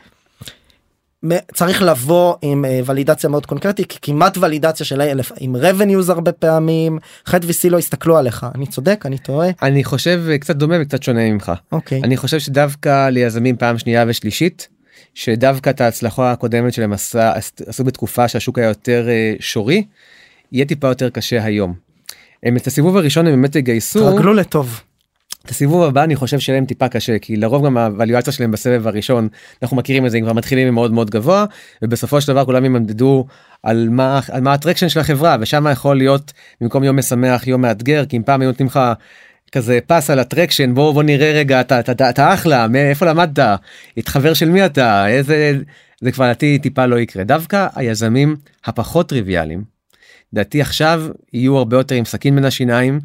צריך לבוא עם אה, ולידציה מאוד קונקרטית כמעט ולידציה של אלף עם revenues הרבה פעמים. חד וסי לא הסתכלו עליך. אני צודק? אני טועה? אני חושב אה, קצת דומה וקצת שונה ממך. אוקיי. אני חושב שדווקא ליזמים פעם שנייה ושלישית שדווקא את ההצלחה הקודמת שלהם עשה, עשו בתקופה שהשוק היה יותר אה, שורי יהיה טיפה יותר קשה היום. הם את הסיבוב הראשון הם באמת יגייסו. תרגלו לטוב את הסיבוב הבא אני חושב שלהם טיפה קשה כי לרוב גם הוואליואציה שלהם בסבב הראשון אנחנו מכירים את זה הם כבר מתחילים מאוד מאוד גבוה ובסופו של דבר כולם ימדדו על מה על מה ה traction של החברה ושם יכול להיות במקום יום משמח יום מאתגר כי אם פעם היו נותנים לך כזה pass על ה traction בוא בוא נראה רגע אתה אתה, אתה, אתה אחלה מאיפה למדת את חבר של מי אתה איזה זה כבר לדעתי טיפה לא יקרה דווקא היזמים הפחות טריוויאליים. לדעתי עכשיו יהיו הרבה יותר עם סכין בין השיניים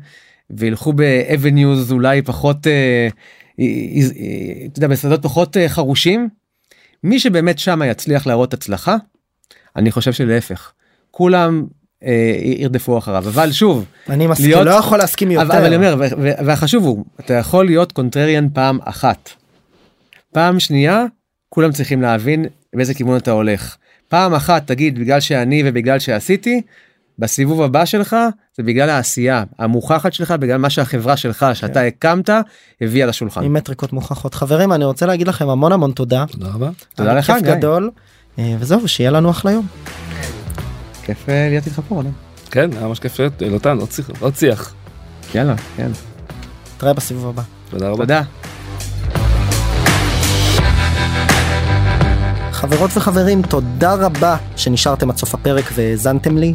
וילכו ב avenues אולי פחות אה, אה, אה, אתה יודע בשדות פחות חרושים. מי שבאמת שם יצליח להראות הצלחה אני חושב שלהפך כולם אה, ירדפו אחריו אבל שוב אני מסכים להיות- לא יכול להסכים יותר אבל, אבל אני אומר והחשוב הוא אתה יכול להיות קונטריאן פעם אחת. פעם שנייה כולם צריכים להבין באיזה כיוון אתה הולך. פעם אחת תגיד בגלל שאני ובגלל שעשיתי בסיבוב הבא שלך זה בגלל העשייה המוכחת שלך בגלל מה שהחברה שלך שאתה הקמת הביאה לשולחן. עם מטריקות מוכחות חברים אני רוצה להגיד לכם המון המון תודה. תודה רבה. תודה לך, גיא. גדול אה, וזהו שיהיה לנו אחלה יום. כיף אה, להיות איתך פה רונן. כן, היה ממש כיף להיות, אלוטן, עוד שיח- עוד שיח. יאללה כן נתראה בסיבוב הבא. תודה רבה. תודה. חברות וחברים תודה רבה שנשארתם עד סוף הפרק והאזנתם לי.